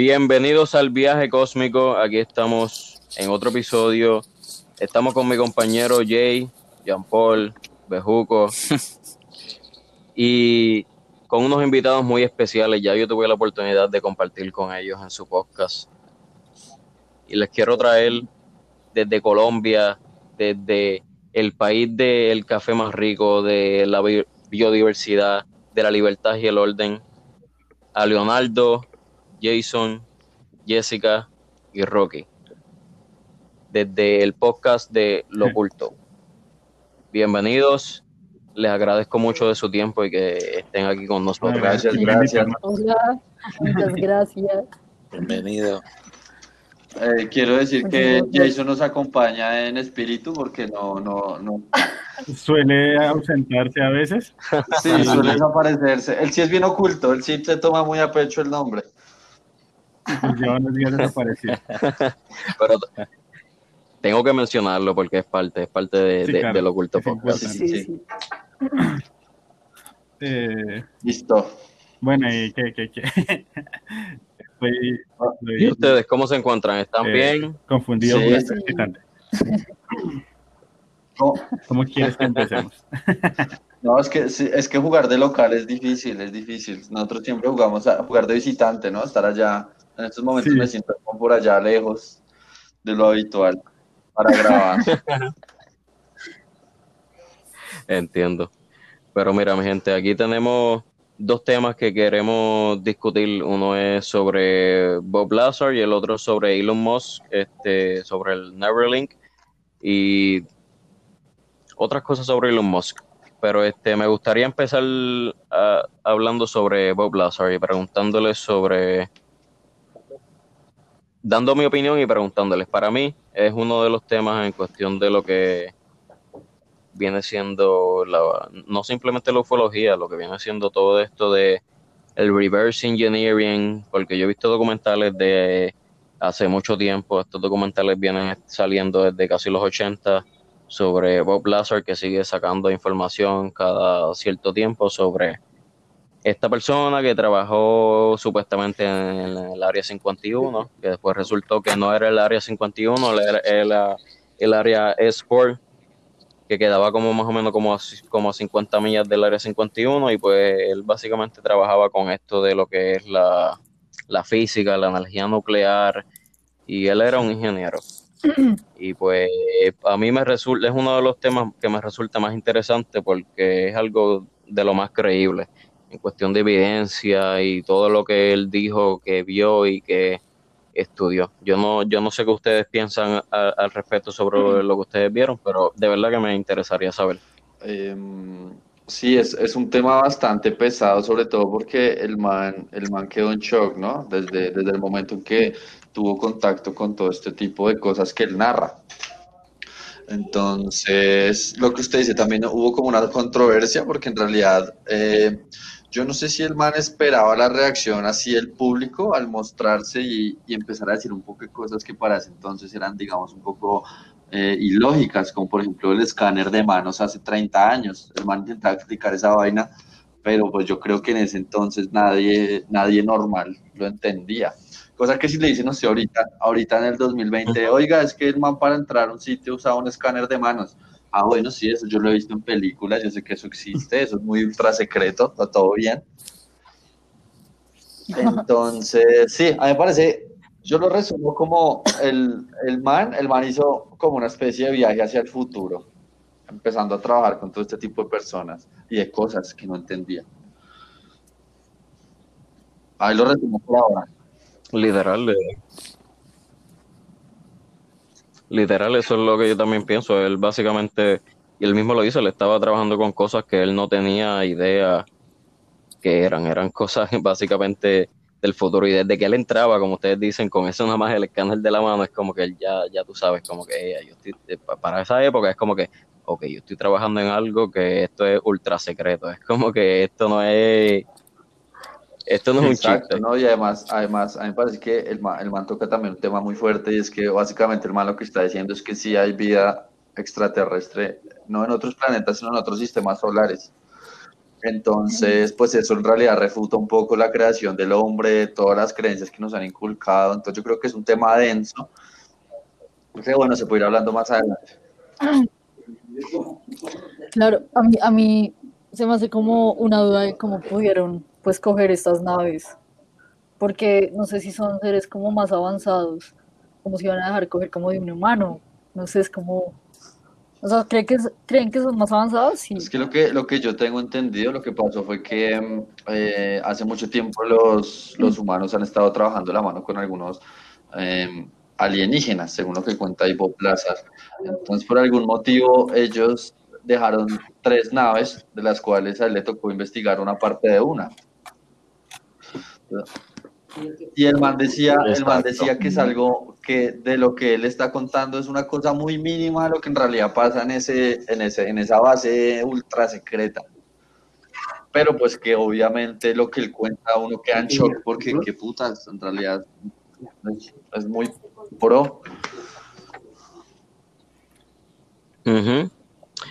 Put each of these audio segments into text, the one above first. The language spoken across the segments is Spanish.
Bienvenidos al viaje cósmico. Aquí estamos en otro episodio. Estamos con mi compañero Jay, Jean Paul, Bejuco y con unos invitados muy especiales. Ya yo tuve la oportunidad de compartir con ellos en su podcast. Y les quiero traer desde Colombia, desde el país del café más rico, de la biodiversidad, de la libertad y el orden, a Leonardo, Jason, Jessica y Rocky. Desde el podcast de Lo Oculto. Bienvenidos. Les agradezco mucho de su tiempo y que estén aquí con nosotros. Gracias, gracias. Hola, muchas gracias. Bienvenido. Eh, quiero decir que Jason nos acompaña en espíritu porque no, no, no. Suele ausentarse a veces. Sí, suele desaparecerse. Él sí es bien oculto, él sí se toma muy a pecho el nombre. Lleva unos días desaparecido. Pero tengo que mencionarlo porque es parte, es parte de, Sí, de- claro, del oculto podcast. Sí, sí. Eh, Listo. bueno, y que, que, que. Estoy, estoy, ¿Y ustedes cómo se encuentran? ¿Están Eh, bien? confundido Sí, sí. este. No, ¿Cómo quieres que empecemos? no, es que sí, es que jugar de local es difícil, es difícil. Nosotros siempre jugamos a jugar de visitante, ¿no? Estar allá. En estos momentos Sí. me siento como por allá lejos de lo habitual para grabar. Entiendo. Pero mira, mi gente, aquí tenemos dos temas que queremos discutir. Uno es sobre Bob Lazar y el otro sobre Elon Musk, este, sobre el Neuralink y otras cosas sobre Elon Musk. Pero este, me gustaría empezar ah, hablando sobre Bob Lazar y preguntándole sobre, dando mi opinión y preguntándoles. Para mí es uno de los temas en cuestión de lo que viene siendo la, no simplemente la ufología, lo que viene siendo todo esto de el reverse engineering, porque yo he visto documentales de hace mucho tiempo, estos documentales vienen saliendo desde casi los 80 sobre Bob Lazar que sigue sacando información cada cierto tiempo sobre esta persona que trabajó supuestamente en el área 51, que después resultó que no era el área 51, era, era el área S4 que quedaba como más o menos como a, como a 50 millas del área 51 y pues él básicamente trabajaba con esto de lo que es la, la física, la energía nuclear y él era un ingeniero. Y pues a mí me resulta, es uno de los temas que me resulta más interesante porque es algo de lo más creíble en cuestión de evidencia y todo lo que él dijo, que vio y que estudió. Yo no, yo no sé qué ustedes piensan a- al respecto sobre lo que ustedes vieron, pero de verdad que me interesaría saber. Em, sí, es, es un tema bastante pesado, sobre todo porque el man, el man quedó en shock, ¿no? Desde, desde el momento en que tuvo contacto con todo este tipo de cosas que él narra. Entonces, lo que usted dice, también hubo como una controversia porque en realidad eh, yo no sé si el man esperaba la reacción así del público al mostrarse y, y empezar a decir un poco de cosas que para ese entonces eran, digamos, un poco eh, ilógicas, como por ejemplo el escáner de manos hace 30 años. El man intentaba explicar esa vaina, pero pues yo creo que en ese entonces nadie, nadie normal lo entendía. Cosa que si le dicen, no sé, ahorita, ahorita en el 2020, oiga, es que el man para entrar a un sitio usaba un escáner de manos. Ah, bueno, sí, eso yo lo he visto en películas, yo sé que eso existe, eso es muy ultra secreto, está todo bien. Entonces, sí, a mí me parece, yo lo resumo como el, el man, el man hizo como una especie de viaje hacia el futuro, empezando a trabajar con todo este tipo de personas y de cosas que no entendía. Ahí lo resumo por ahora. Literal, eh, literal, eso es lo que yo también pienso. Él básicamente, y él mismo lo dice, él estaba trabajando con cosas que él no tenía idea que eran, eran cosas básicamente del futuro. Y desde que él entraba, como ustedes dicen, con eso nada más el escáner de la mano, es como que él ya, ya tú sabes, como que "Ey, yo estoy, eh, pa- para esa época es como que, ok, yo estoy trabajando en algo que esto es ultra secreto. Es como que esto no es, esto no es un Exacto, chiste. ¿no? Y además, además, a mí me parece que el man, el man toca también un tema muy fuerte y es que básicamente el man lo que está diciendo es que sí hay vida extraterrestre, no en otros planetas, sino en otros sistemas solares. Entonces, pues eso en realidad refuta un poco la creación del hombre, todas las creencias que nos han inculcado. Entonces yo creo que es un tema denso. Que bueno, se puede ir hablando más adelante. Claro, a mí, a mí se me hace como una duda de cómo pudieron pues coger estas naves. Porque no sé si son seres como más avanzados, como si van a dejar coger como de un humano. No sé, es como o sea, ¿creen que, ¿creen que son más avanzados? Sí. Es que lo, que lo que yo tengo entendido, lo que pasó fue que mm, eh, hace mucho tiempo los, los humanos han estado trabajando la mano con algunos em, alienígenas, según lo que cuenta Ivo Plaza. Entonces, por algún motivo, ellos dejaron tres naves, de las cuales a él le tocó investigar una parte de una. Y el man decía, el man decía que es algo que de lo que él está contando es una cosa muy mínima de lo que en realidad pasa en ese, en ese, en esa base ultra secreta. Pero pues que obviamente lo que él cuenta uno queda en shock porque qué putas, en realidad es, muy pro.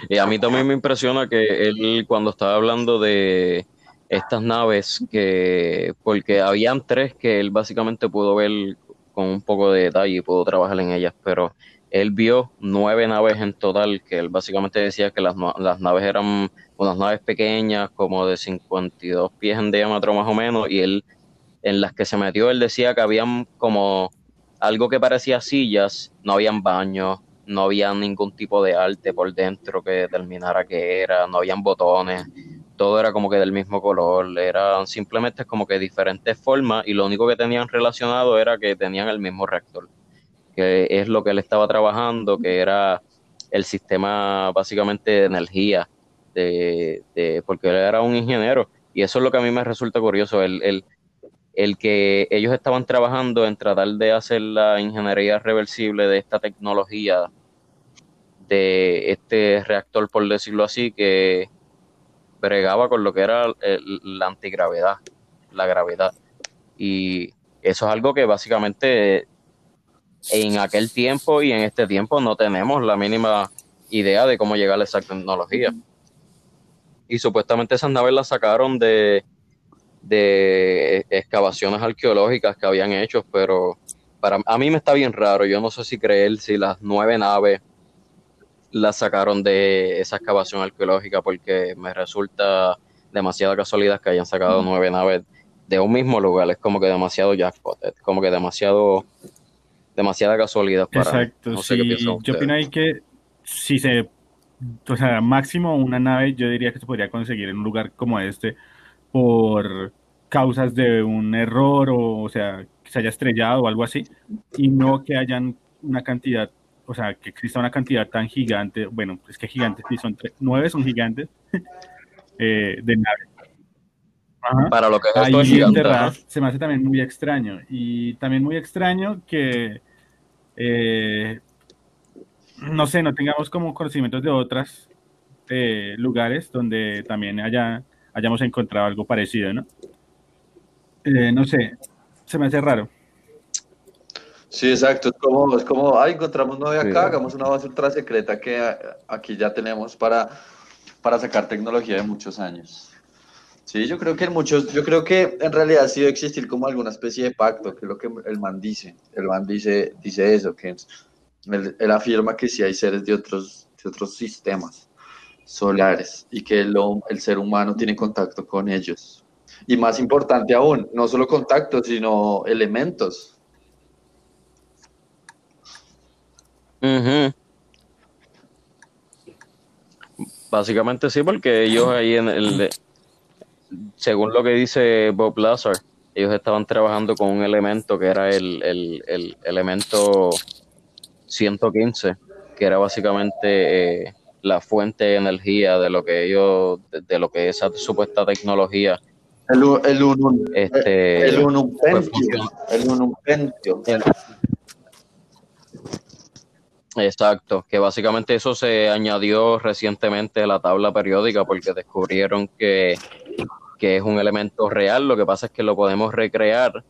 Y a mí también me impresiona que él cuando estaba hablando de estas naves que, porque habían tres que él básicamente pudo ver con un poco de detalle y pudo trabajar en ellas, pero él vio nueve naves en total, que él básicamente decía que las, las naves eran unas naves pequeñas, como de 52 pies en diámetro más o menos, y él, en las que se metió, él decía que habían como algo que parecía sillas, no habían baños, no había ningún tipo de arte por dentro que determinara qué era, no habían botones, todo era como que del mismo color, eran simplemente como que diferentes formas y lo único que tenían relacionado era que tenían el mismo reactor, que es lo que él estaba trabajando, que era el sistema básicamente de energía, de, porque él era un ingeniero y eso es lo que a mí me resulta curioso, el, el, el que ellos estaban trabajando en tratar de hacer la ingeniería reversible de esta tecnología, de este reactor, por decirlo así, que bregaba con lo que era la antigravedad, la gravedad. Y eso es algo que básicamente en aquel tiempo y en este tiempo no tenemos la mínima idea de cómo llegar a esa tecnología. Y supuestamente esas naves las sacaron de, de excavaciones arqueológicas que habían hecho, pero para a mí me está bien raro. Yo no sé si creer si las nueve naves la sacaron de esa excavación arqueológica porque me resulta demasiada casualidad que hayan sacado nueve naves de un mismo lugar. Es como que demasiado jackpot, es como que demasiado demasiada casualidad para Exacto, no sé yo opino ahí que si se o sea, máximo una nave yo diría que se podría conseguir en un lugar como este por causas de un error o, o sea, que se haya estrellado o algo así y no que hayan una cantidad o sea, que exista una cantidad tan gigante, bueno, es que gigantes, sí, son nueve son gigantes, eh, de naves. Para lo que es esto se me hace también muy extraño. Y también muy extraño que, eh, no sé, no tengamos como conocimientos de otros eh, lugares donde también haya, hayamos encontrado algo parecido, ¿no? no sé, se me hace raro. Sí, exacto. Es como, es como ay, encontramos nueve acá, hagamos una base ultra secreta que aquí ya tenemos para, para sacar tecnología de muchos años. Sí, yo creo que en muchos, yo creo que en realidad sí debe existir como alguna especie de pacto, que es lo que el man dice. El man dice, dice eso, que él, afirma que sí hay seres de otros, de otros sistemas solares y que el, el ser humano tiene contacto con ellos. Y más importante aún, no solo contacto, sino elementos Básicamente sí, porque ellos ahí en el, según lo que dice Bob Lazar, ellos estaban trabajando con un elemento que era el, el, elemento 115, que era básicamente eh, la fuente de energía de lo que ellos, de, lo que esa supuesta tecnología. El, el, este, el, el, el Exacto, que básicamente eso se añadió recientemente a la tabla periódica porque descubrieron que, es un elemento real, lo que pasa es que lo podemos recrear,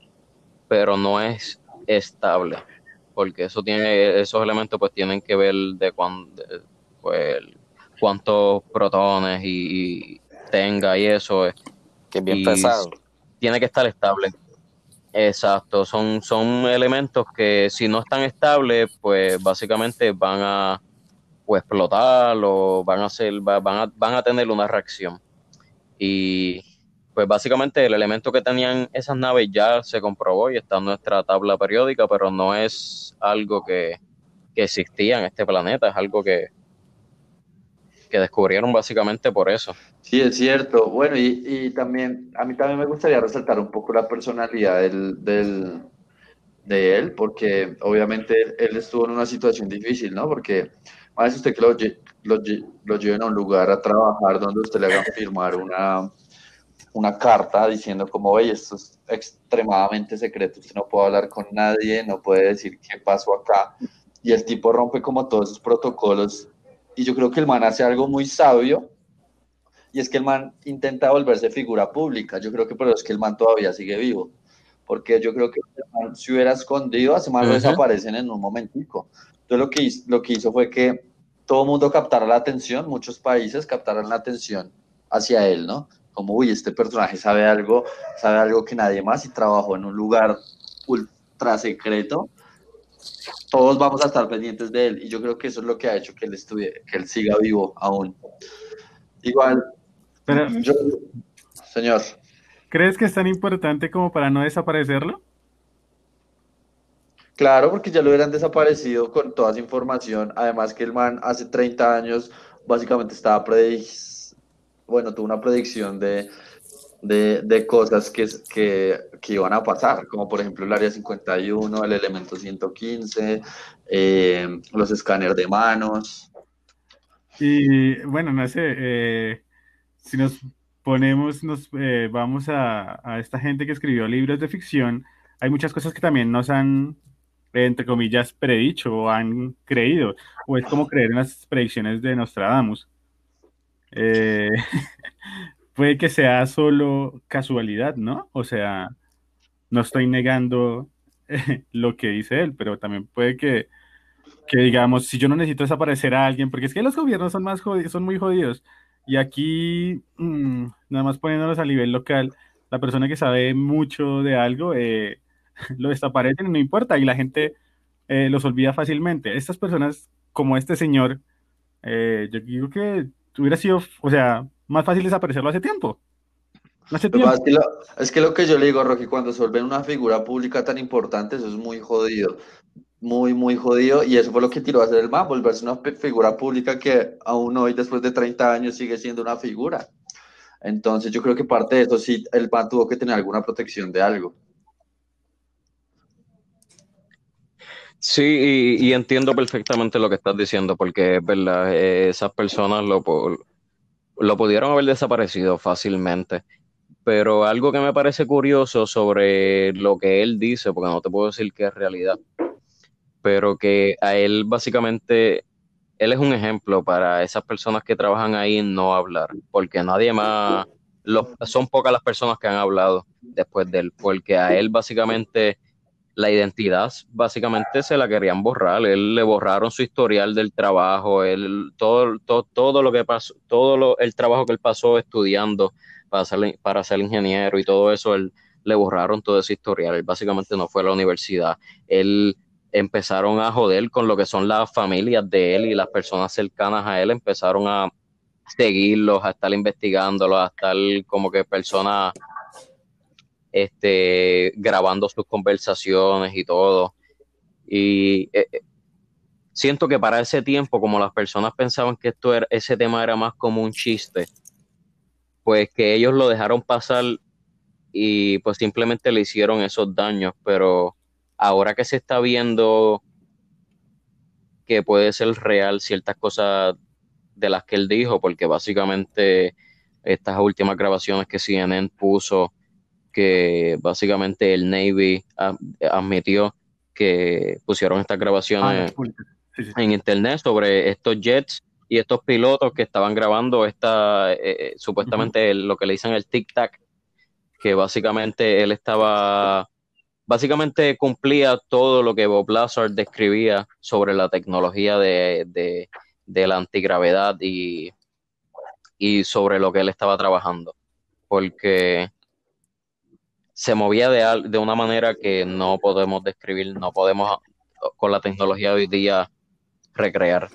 pero no es estable, porque eso tiene, esos elementos pues tienen que ver de, pues, cuántos protones y, tenga y eso. Que es bien pesado. Tiene que estar estable. Exacto, son, son elementos que si no están estables, pues básicamente van a explotar o van a, hacer, van, a, van a tener una reacción. Y pues básicamente el elemento que tenían esas naves ya se comprobó y está en nuestra tabla periódica, pero no es algo que, que existía en este planeta, es algo que, que descubrieron básicamente por eso. Sí, es cierto. Bueno, y, también, a mí también me gustaría resaltar un poco la personalidad del, del, de él, porque obviamente él, estuvo en una situación difícil, ¿no? Porque más usted que lo, lo, lo lleven a un lugar a trabajar donde usted le haga firmar una, una carta diciendo como, oye, esto es extremadamente secreto, usted no puede hablar con nadie, no puede decir qué pasó acá. Y el tipo rompe como todos esos protocolos y yo creo que el man hace algo muy sabio, y es que el man intenta volverse figura pública. Yo creo que por eso es que el man todavía sigue vivo, porque yo creo que si hubiera escondido, hace más lo desaparecen en un momentico. Entonces lo que, hizo, lo que hizo fue que todo el mundo captara la atención, muchos países captaran la atención hacia él, ¿no? Como, uy, este personaje sabe algo, sabe algo que nadie más y trabajó en un lugar ultra secreto todos vamos a estar pendientes de él y yo creo que eso es lo que ha hecho que él estudie, que él siga vivo aún. Igual, Pero, señor. ¿Crees que es tan importante como para no desaparecerlo? Claro, porque ya lo hubieran desaparecido con toda esa información. Además que el man hace 30 años básicamente estaba predic bueno, tuvo una predicción de de, de cosas que, que, que, iban a pasar, como por ejemplo el área 51, el elemento 115, eh, los escáneres de manos. Y bueno, no sé, eh, si nos ponemos, nos eh, vamos a, a, esta gente que escribió libros de ficción, hay muchas cosas que también nos han, entre comillas, predicho o han creído, o es como creer en las predicciones de Nostradamus. Eh, puede que sea solo casualidad, ¿no? O sea, no estoy negando lo que dice él, pero también puede que, que, digamos, si yo no necesito desaparecer a alguien, porque es que los gobiernos son, más son muy jodidos, y aquí, mmm, nada más poniéndolos a nivel local, la persona que sabe mucho de algo eh, lo desaparecen y no importa, y la gente eh, los olvida fácilmente. Estas personas, como este señor, eh, yo digo que hubiera sido, o sea, más fácil desaparecerlo hace tiempo. Hace tiempo. Es, que lo, es, que lo, que yo le digo, Rocky, cuando se vuelve una figura pública tan importante, eso es muy jodido. Muy, muy jodido. Y eso fue lo que tiró a hacer el man, volverse una figura pública que aún hoy, después de 30 años, sigue siendo una figura. Entonces, yo creo que parte de eso sí, el man tuvo que tener alguna protección de algo. Sí, y, entiendo perfectamente lo que estás diciendo, porque es verdad, eh, esas personas lo, lo pudieron haber desaparecido fácilmente. Pero algo que me parece curioso sobre lo que él dice, porque no te puedo decir que es realidad, pero que a él básicamente, él es un ejemplo para esas personas que trabajan ahí no hablar, porque nadie más, son pocas las personas que han hablado después de él, porque a él básicamente la identidad básicamente se la querían borrar. Él le borraron su historial del trabajo, él, todo, todo, todo lo que pasó, todo lo, el trabajo que él pasó estudiando para ser, para ser ingeniero y todo eso, él le borraron todo ese historial. Él básicamente no fue a la universidad. Él empezaron a joder con lo que son las familias de él y las personas cercanas a él empezaron a seguirlos, a estar investigándolos, a estar como que personas este, grabando sus conversaciones y todo. Y eh, eh, siento que para ese tiempo, como las personas pensaban que esto era, ese tema era más como un chiste, pues que ellos lo dejaron pasar y pues simplemente le hicieron esos daños, pero ahora que se está viendo que puede ser real ciertas cosas de las que él dijo, porque básicamente estas últimas grabaciones que CNN puso que básicamente el Navy admitió que pusieron estas grabaciones ah, en internet sobre estos jets y estos pilotos que estaban grabando esta, eh, eh, supuestamente lo que le dicen el tic-tac, que básicamente él estaba, básicamente cumplía todo lo que Bob Lazar describía sobre la tecnología de, de, la antigravedad y y sobre lo que él estaba trabajando, porque se movía de, de una manera que no podemos describir, no podemos con la tecnología de hoy día recrear.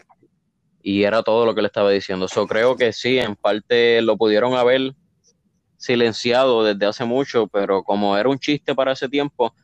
Y era todo lo que le estaba diciendo. Yo creo que sí, en parte lo pudieron haber silenciado desde hace mucho, pero como era un chiste para ese tiempo,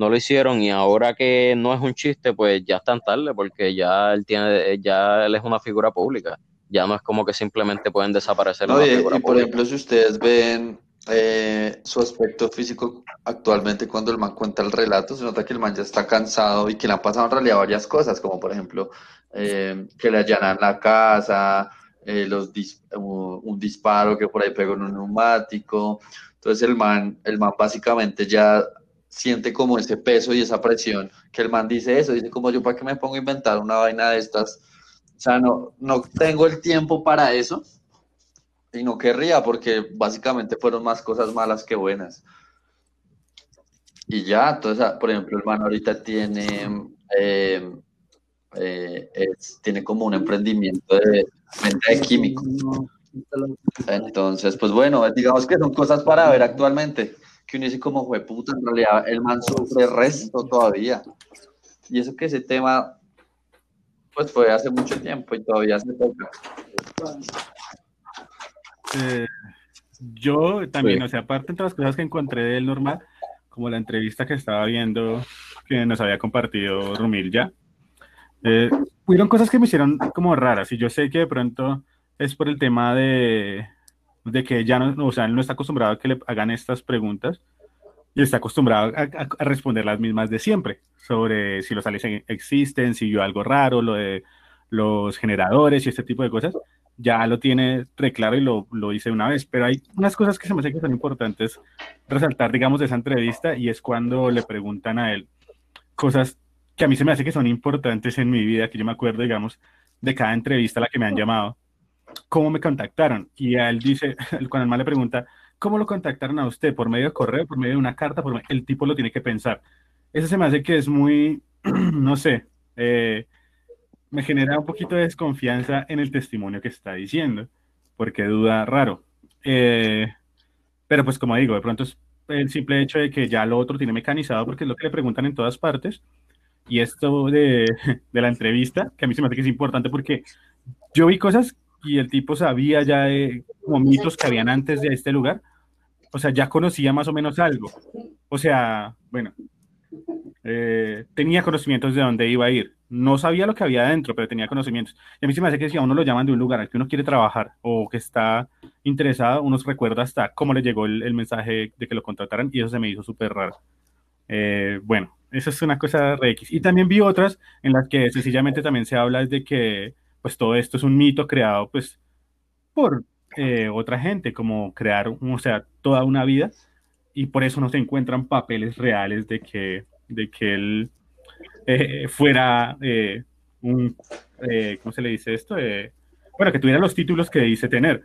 no lo hicieron y ahora que no es un chiste, pues ya están tarde porque ya él tiene, ya él es una figura pública. Ya no es como que simplemente pueden desaparecer. y, por ejemplo, si ustedes ven eh, su aspecto físico actualmente cuando el man cuenta el relato, se nota que el man ya está cansado y que le han pasado en realidad varias cosas, como por ejemplo eh, que le allanan la casa, eh, los un disparo que por ahí pegó en un neumático. Entonces el man, el man básicamente ya siente como ese peso y esa presión, que el man dice eso, dice como yo para qué me pongo a inventar una vaina de estas, o sea, no, no tengo el tiempo para eso y no querría porque básicamente fueron más cosas malas que buenas. Y ya, entonces, por ejemplo, el man ahorita tiene, eh, eh, tiene como un emprendimiento de venta de químicos. Entonces, pues bueno, digamos que son cosas para ver actualmente que uno dice como fue puta, en realidad el man sufre resto todavía. Y eso que ese tema, pues fue hace mucho tiempo y todavía se toca. Eh, yo también, o sea, aparte de las cosas que encontré del normal, como la entrevista que estaba viendo que nos había compartido Rumil ya, eh, fueron cosas que me hicieron como raras y yo sé que de pronto es por el tema de de que ya no, o sea, él no está acostumbrado a que le hagan estas preguntas y está acostumbrado a, responder las mismas de siempre, sobre si los aliens existen, si vio algo raro, lo de los generadores y este tipo de cosas, ya lo tiene re claro y lo, lo hice una vez, pero hay unas cosas que se me hace que son importantes resaltar, digamos, de esa entrevista y es cuando le preguntan a él cosas que a mí se me hace que son importantes en mi vida, que yo me acuerdo, digamos, de cada entrevista a la que me han llamado cómo me contactaron. Y él dice, cuando el mal le pregunta, ¿cómo lo contactaron a usted? ¿Por medio de correo? ¿Por medio de una carta? Por el tipo lo tiene que pensar. Eso se me hace que es muy, no sé, eh, me genera un poquito de desconfianza en el testimonio que está diciendo, porque duda raro. Eh, pero pues como digo, de pronto es el simple hecho de que ya lo otro tiene mecanizado, porque es lo que le preguntan en todas partes. Y esto de, de la entrevista, que a mí se me hace que es importante porque yo vi cosas y el tipo sabía ya de mitos que habían antes de este lugar. O sea, ya conocía más o menos algo. O sea, bueno, eh, tenía conocimientos de dónde iba a ir. No sabía lo que había adentro, pero tenía conocimientos. Y a mí se me hace que si a uno lo llaman de un lugar al que uno quiere trabajar o que está interesado, uno se recuerda hasta cómo le llegó el, mensaje de que lo contrataran y eso se me hizo súper raro. Eh, bueno, eso es una cosa re X. Y también vi otras en las que sencillamente también se habla de que pues todo esto es un mito creado pues por eh, otra gente, como crear, o sea, toda una vida, y por eso no se encuentran papeles reales de que, de que él eh, fuera eh, un, ¿cómo se le dice esto? bueno, que tuviera los títulos que dice tener.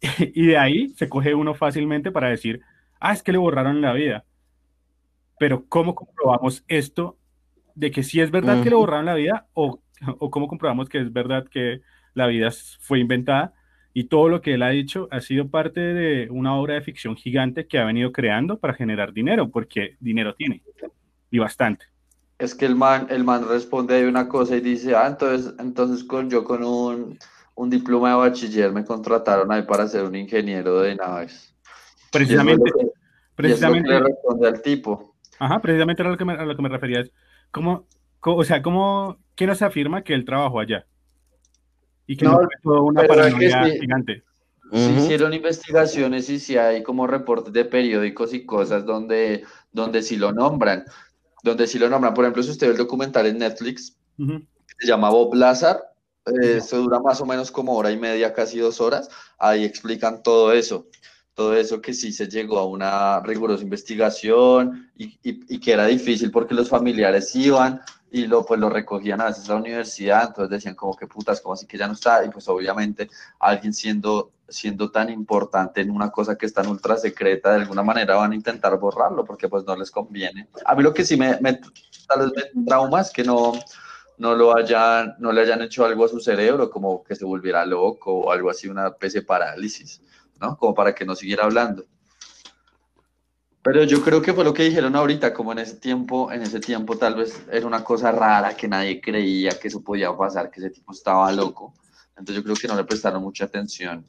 y de ahí se coge uno fácilmente para decir, ah, es que le borraron la vida. Pero ¿cómo comprobamos esto de que si es verdad que le borraron la vida o o cómo comprobamos que es verdad que la vida fue inventada y todo lo que él ha dicho ha sido parte de una obra de ficción gigante que ha venido creando para generar dinero, porque dinero tiene y bastante. Es que el man, el man responde de una cosa y dice, ah, entonces, entonces con, yo con un, un diploma de bachiller me contrataron ahí para ser un ingeniero de naves. Precisamente. precisamente. le responde al tipo. Ajá, precisamente a lo que me, a lo que me refería. Es, ¿cómo, o sea, ¿cómo, ¿quién nos afirma que él trabajó allá? Y que no, fue una paranoia gigante. Sí hicieron investigaciones y sí hay como reportes de periódicos y cosas donde, donde sí lo nombran. Donde sí lo nombran. Por ejemplo, si usted ve el documental en Netflix, se llama Bob Lazar, eh, se dura más o menos como hora y media, casi dos horas. Ahí explican todo eso. Todo eso que sí se llegó a una rigurosa investigación y, y, y que era difícil porque los familiares iban, y lo, pues lo recogían a veces a la universidad, entonces decían como que putas, como así que ya no está, y pues obviamente alguien siendo, siendo tan importante en una cosa que es tan ultra secreta, de alguna manera van a intentar borrarlo, porque pues no les conviene. A mí lo que sí me, me tal vez me trauma es que no, no lo hayan, no le hayan hecho algo a su cerebro, como que se volviera loco o algo así, una especie de parálisis, ¿no? Como para que no siguiera hablando. Pero yo creo que fue lo que dijeron ahorita, como en ese tiempo, en ese tiempo tal vez era una cosa rara que nadie creía que eso podía pasar, que ese tipo estaba loco. Entonces yo creo que no le prestaron mucha atención.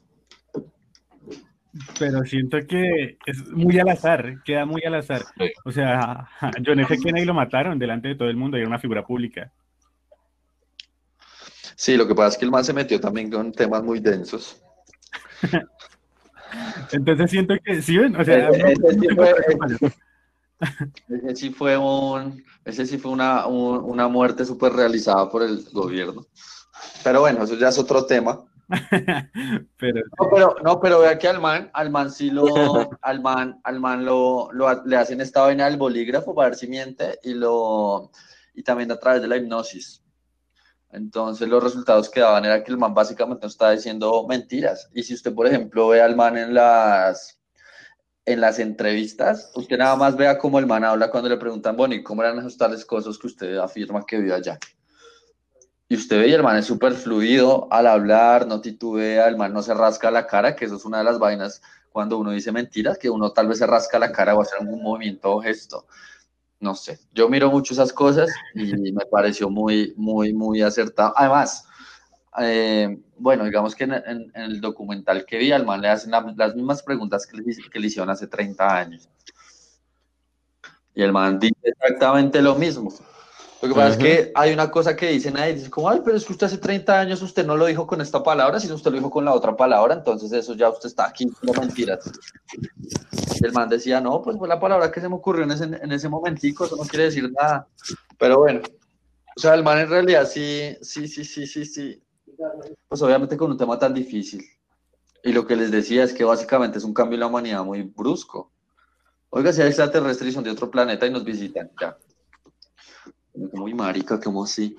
Pero siento que es muy al azar, queda muy al azar. O sea, John F. Kennedy lo mataron delante de todo el mundo y era una figura pública. Sí, lo que pasa es que el man se metió también con temas muy densos. Entonces siento que sí, o sea, ese, sí fue, un, ese sí fue una, una muerte súper realizada por el gobierno. Pero bueno, eso ya es otro tema. pero, no, pero, no, pero vea que al man, al man sí lo, al man, al man lo, lo, le hacen esta vaina del bolígrafo para ver si miente y lo, y también a través de la hipnosis. Entonces los resultados que daban era que el man básicamente estaba diciendo mentiras. Y si usted, por ejemplo, ve al man en las, en las entrevistas, usted nada más vea cómo el man habla cuando le preguntan, bueno, ¿y cómo eran esos tales cosas que usted afirma que vio allá? Y usted ve, y el man es súper fluido al hablar, no titubea, el man no se rasca la cara, que eso es una de las vainas cuando uno dice mentiras, que uno tal vez se rasca la cara o hace algún movimiento o gesto no sé, yo miro mucho esas cosas y me pareció muy, muy, muy acertado. Además, eh, bueno, digamos que en, el documental que vi, al man le hacen las mismas preguntas que le, hicieron hace 30 años. Y el man dice exactamente lo mismo. Lo que pasa es que hay una cosa que dicen ahí, dice como, ay, pero es que usted hace 30 años usted no lo dijo con esta palabra, sino usted lo dijo con la otra palabra, entonces eso ya usted está aquí, no mentiras. el man decía, no, pues fue la palabra que se me ocurrió en ese, en ese momentico, eso no quiere decir nada. Pero bueno, o sea, el man en realidad sí, sí, sí, sí, sí, sí. Pues obviamente con un tema tan difícil. Y lo que les decía es que básicamente es un cambio en la humanidad muy brusco. Oiga, si hay extraterrestres y son de otro planeta y nos visitan, ya muy marica, como así.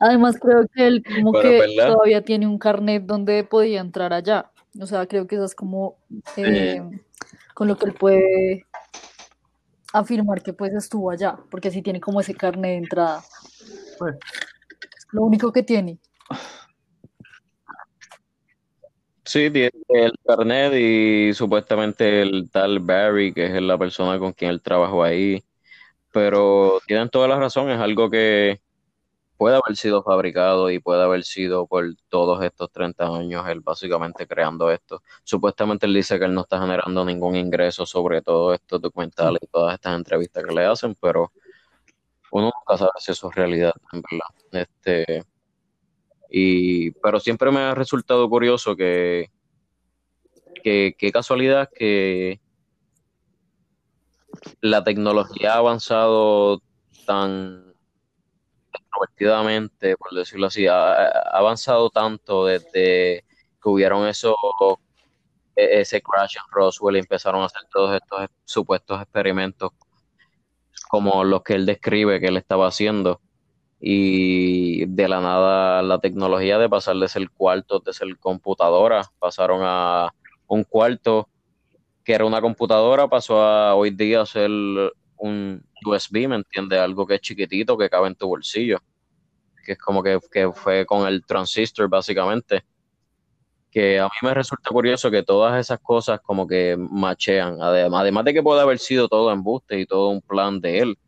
Además creo que él como que todavía tiene un carnet donde podía entrar allá. O sea, creo que eso es como eh, con lo que él puede afirmar que pues estuvo allá, porque si tiene como ese carnet de entrada. Pues, lo único que tiene. Sí, tiene el carnet y supuestamente el tal Barry, que es la persona con quien él trabajó ahí. Pero tienen toda la razón, es algo que puede haber sido fabricado y puede haber sido por todos estos 30 años él básicamente creando esto. Supuestamente él dice que él no está generando ningún ingreso sobre todos estos documentales y todas estas entrevistas que le hacen, pero uno nunca sabe si eso es realidad, en verdad. Este, y, pero siempre me ha resultado curioso que, que, casualidad que la tecnología ha avanzado tan extrovertidamente, por decirlo así, ha, avanzado tanto desde que hubieron esos e, ese crash en Roswell y empezaron a hacer todos estos supuestos experimentos como los que él describe que él estaba haciendo y de la nada la tecnología de pasar de ser cuarto, de ser computadora, pasaron a un cuarto que era una computadora, pasó a hoy día ser un USB, ¿me entiendes? Algo que es chiquitito, que cabe en tu bolsillo, que es como que, que fue con el transistor básicamente, que a mí me resulta curioso que todas esas cosas como que machean, además, además de que puede haber sido todo embuste y todo un plan de él,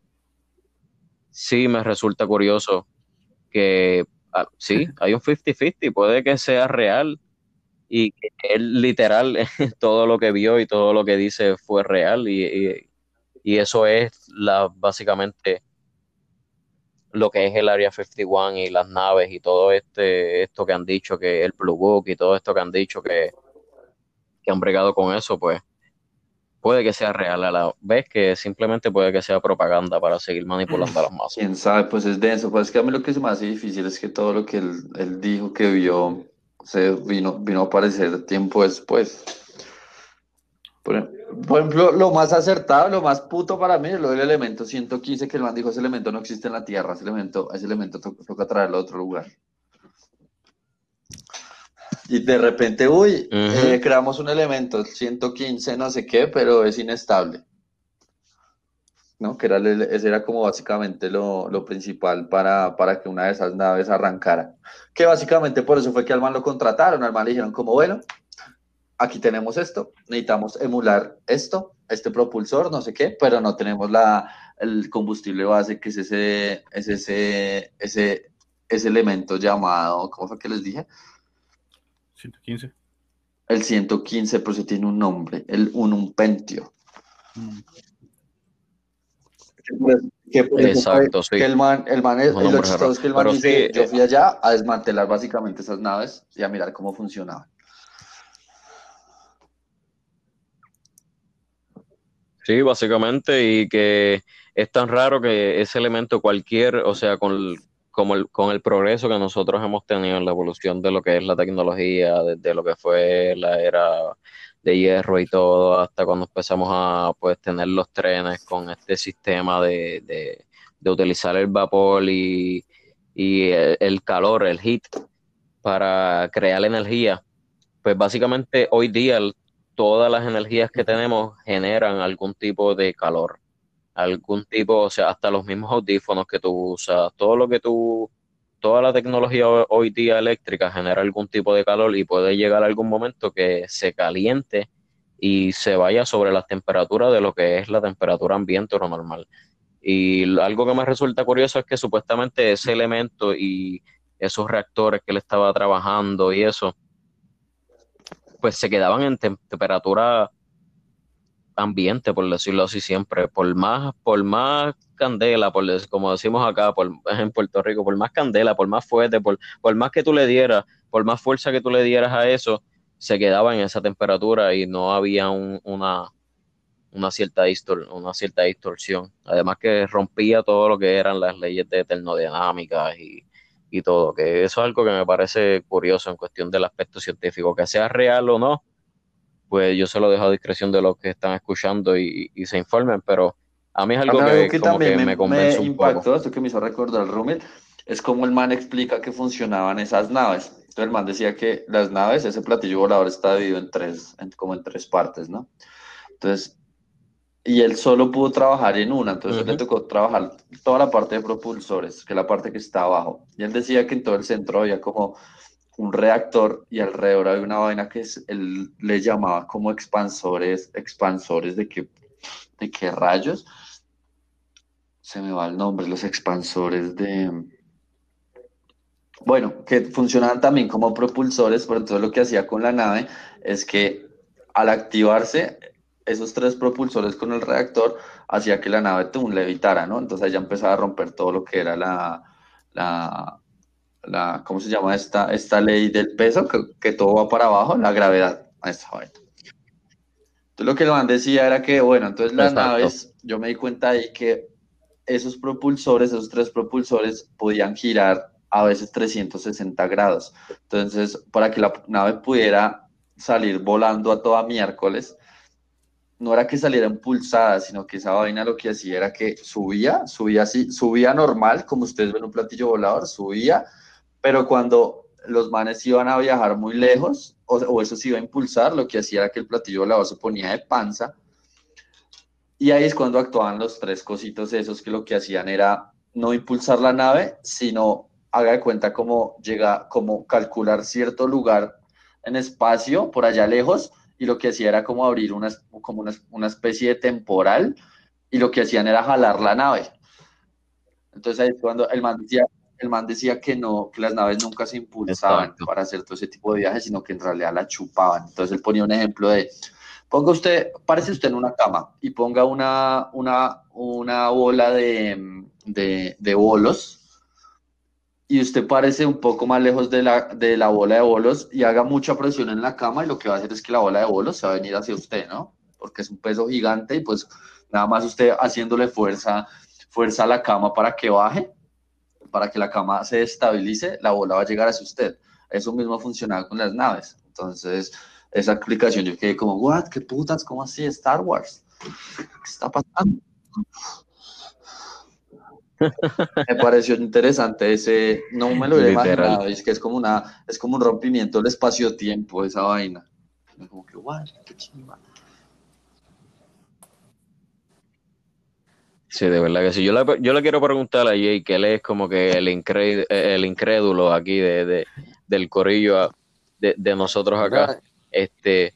sí me resulta curioso que ah, sí, hay un 50-50, puede que sea real y que él literal todo lo que vio y todo lo que dice fue real y, eso es la básicamente lo que es el Área 51 y las naves y todo este esto que han dicho que el Blue Book y todo esto que han dicho que, que han bregado con eso, pues puede que sea real a la vez que simplemente puede que sea propaganda para seguir manipulando a las masas. Quién sabe, pues es denso. Pues es que a mí lo que se me hace difícil es que todo lo que él, dijo que vio se vino, vino a aparecer tiempo después. Por, ejemplo, lo más acertado, lo más puto para mí es lo del elemento 115 que el man dijo, ese elemento no existe en la Tierra, ese elemento, ese elemento toca traerlo a otro lugar. Y de repente, uy, eh, creamos un elemento, 115, no sé qué, pero es inestable. ¿no? Que era, ese era como básicamente lo, principal para, para, que una de esas naves arrancara. Que básicamente por eso fue que al man lo contrataron, al man le dijeron como, bueno, aquí tenemos esto, necesitamos emular esto, este propulsor, no sé qué, pero no tenemos la, el combustible base, que es ese, es ese, ese, ese elemento llamado, ¿cómo fue que les dije? 115. El 115, pero eso tiene un nombre, el un pentio. Mm. Exacto, sí. Que el man, el man es, lo chistoso es que el man dice, yo fui allá a desmantelar básicamente esas naves y a mirar cómo funcionaban. Sí, básicamente, y que es tan raro que ese elemento cualquier, o sea, con el, como el, con el progreso que nosotros hemos tenido en la evolución de lo que es la tecnología, desde lo que fue la era de hierro y todo, hasta cuando empezamos a pues tener los trenes con este sistema de, de, utilizar el vapor y, y el, calor, el heat, para crear energía. Pues básicamente hoy día todas las energías que tenemos generan algún tipo de calor, algún tipo, o sea, hasta los mismos audífonos que tú usas, todo lo que tú, toda la tecnología hoy día eléctrica genera algún tipo de calor y puede llegar algún momento que se caliente y se vaya sobre las temperaturas de lo que es la temperatura ambiente o normal. Y algo que me resulta curioso es que supuestamente ese elemento y esos reactores que él estaba trabajando y eso, pues se quedaban en temperatura ambiente, por decirlo así siempre, por más, por más candela, por como decimos acá por, en Puerto Rico, por más candela, por más fuerte, por, por más que tú le dieras, por más fuerza que tú le dieras a eso, se quedaba en esa temperatura y no había una, una, cierta una cierta distorsión. Además que rompía todo lo que eran las leyes de termodinámica y, y todo, que eso es algo que me parece curioso en cuestión del aspecto científico, que sea real o no, pues yo se lo dejo a discreción de los que están escuchando y, se informen, pero a mí es algo, que, también me, convence un impactó, esto que me hizo recordar el Rumit, es como el man explica que funcionaban esas naves. Entonces el man decía que las naves, ese platillo volador está dividido en tres, como en tres partes, ¿no? Entonces, y él solo pudo trabajar en una, entonces le tocó trabajar toda la parte de propulsores, que es la parte que está abajo. Y él decía que en todo el centro había como un reactor y alrededor había una vaina que él le llamaba como expansores, expansores de qué, de qué rayos. Se me va el nombre, los expansores de... Bueno, que funcionaban también como propulsores, pero entonces lo que hacía con la nave es que al activarse esos tres propulsores con el reactor hacía que la nave un levitara, ¿no? Entonces ya empezaba a romper todo lo que era la, la, la ¿cómo se llama esta, esta ley del peso? Que, todo va para abajo, la gravedad. Entonces lo que el decía era que, bueno, entonces las naves, yo me di cuenta ahí que esos propulsores, esos tres propulsores, podían girar a veces 360 grados. Entonces, para que la nave pudiera salir volando a toda miércoles, no era que saliera impulsada, sino que esa vaina lo que hacía era que subía, subía así, subía normal, como ustedes ven un platillo volador, subía, pero cuando los manes iban a viajar muy lejos, o, eso se iba a impulsar, lo que hacía era que el platillo volador se ponía de panza, y ahí es cuando actuaban los tres cositos esos que lo que hacían era no impulsar la nave, sino haga de cuenta cómo llega, como calcular cierto lugar en espacio por allá lejos y lo que hacía era como abrir una, como una, especie de temporal y lo que hacían era jalar la nave. Entonces ahí cuando el man decía, el man decía que no, que las naves nunca se impulsaban para hacer todo ese tipo de viajes, sino que en realidad la chupaban. Entonces él ponía un ejemplo de, ponga usted, parece usted en una cama y ponga una, una, una bola de, de, de bolos y usted parece un poco más lejos de la, de la bola de bolos y haga mucha presión en la cama y lo que va a hacer es que la bola de bolos se va a venir hacia usted, ¿no? Porque es un peso gigante y pues nada más usted haciéndole fuerza, fuerza a la cama para que baje, para que la cama se estabilice, la bola va a llegar hacia usted. Eso mismo funcionaba con las naves. Entonces, esa explicación yo quedé como, what, qué putas, ¿cómo así? Star Wars. ¿Qué está pasando? me pareció interesante ese, no me lo he imaginado, es que es como una, es como un rompimiento del espacio-tiempo esa vaina. Como que, qué Sí, de verdad que sí. Yo le, yo le quiero preguntar a Jay, que él es como que el, incrédulo, el incrédulo aquí de, de del corillo de, de, nosotros acá. Este,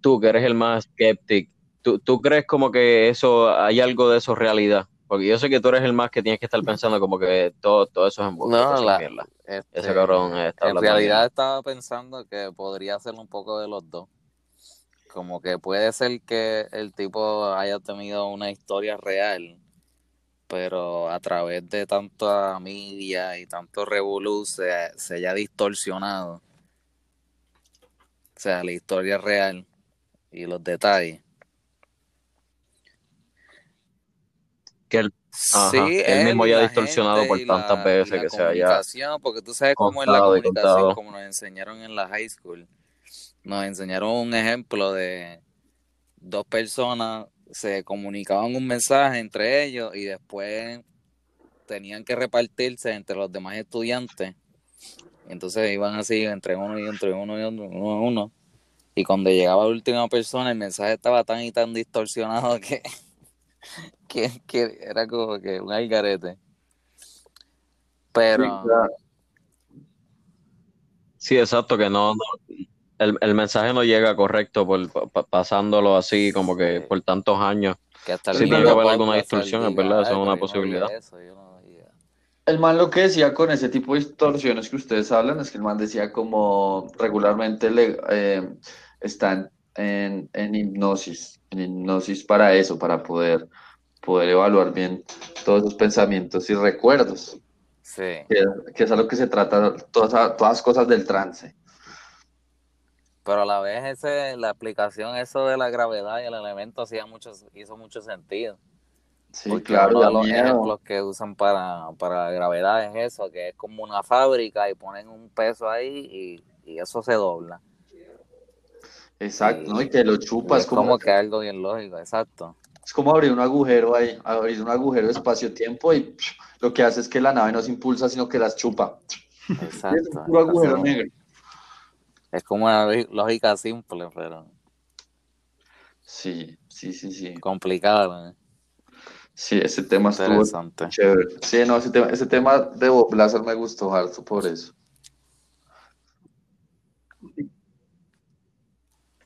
tú que eres el más skeptic, ¿tú, ¿tú crees como que eso, hay algo de eso realidad? Porque yo sé que tú eres el más que tienes que estar pensando como que todo, todo eso es en No, la, este, Ese cabrón está En realidad estaba pensando que podría ser un poco de los dos. Como que puede ser que el tipo haya tenido una historia real, pero a través de tanta media y tanto revolú se, se haya distorsionado. O sea, la historia real y los detalles. que él, sí, él mismo ya distorsionado por tantas veces que se haya porque tú sabes cómo es la comunicación como nos enseñaron en la high school nos enseñaron un ejemplo de dos personas se comunicaban un mensaje entre ellos y después tenían que repartirse entre los demás estudiantes entonces iban así entre uno y entre uno y uno, uno, uno. y cuando llegaba la última persona el mensaje estaba tan y tan distorsionado que que, que, era como que un algarete. Pero. Sí, exacto, que no, el, el, mensaje no llega correcto por, pasándolo así como que por tantos años. Que hasta sí tiene que haber alguna distorsión, es verdad, eso es una posibilidad. el man lo que decía con ese tipo de distorsiones que ustedes hablan es que el man decía como regularmente le, eh, están en, en hipnosis, en hipnosis para eso, para poder poder evaluar bien todos esos pensamientos y recuerdos. Sí. Que, es a lo que se trata todas, todas cosas del trance. Pero a la vez ese, la aplicación eso de la gravedad y el elemento hacía mucho, hizo mucho sentido. Sí, claro. Uno de los ejemplos que usan para, para la gravedad es eso, que es como una fábrica y ponen un peso ahí y, y eso se dobla. Exacto, y, ¿no? Y que lo chupas. como, como que algo bien lógico, exacto. Es como abrir un agujero ahí, abrir un agujero de espacio-tiempo y lo que hace es que la nave no se impulsa, sino que las chupa. Exacto. Es un agujero negro. Es como una lógica simple, pero. Sí, sí, sí, sí. Complicado, ¿eh? Sí, ese tema estuvo chévere. Sí, no, ese tema, ese tema de Bob Lazar me gustó harto por eso.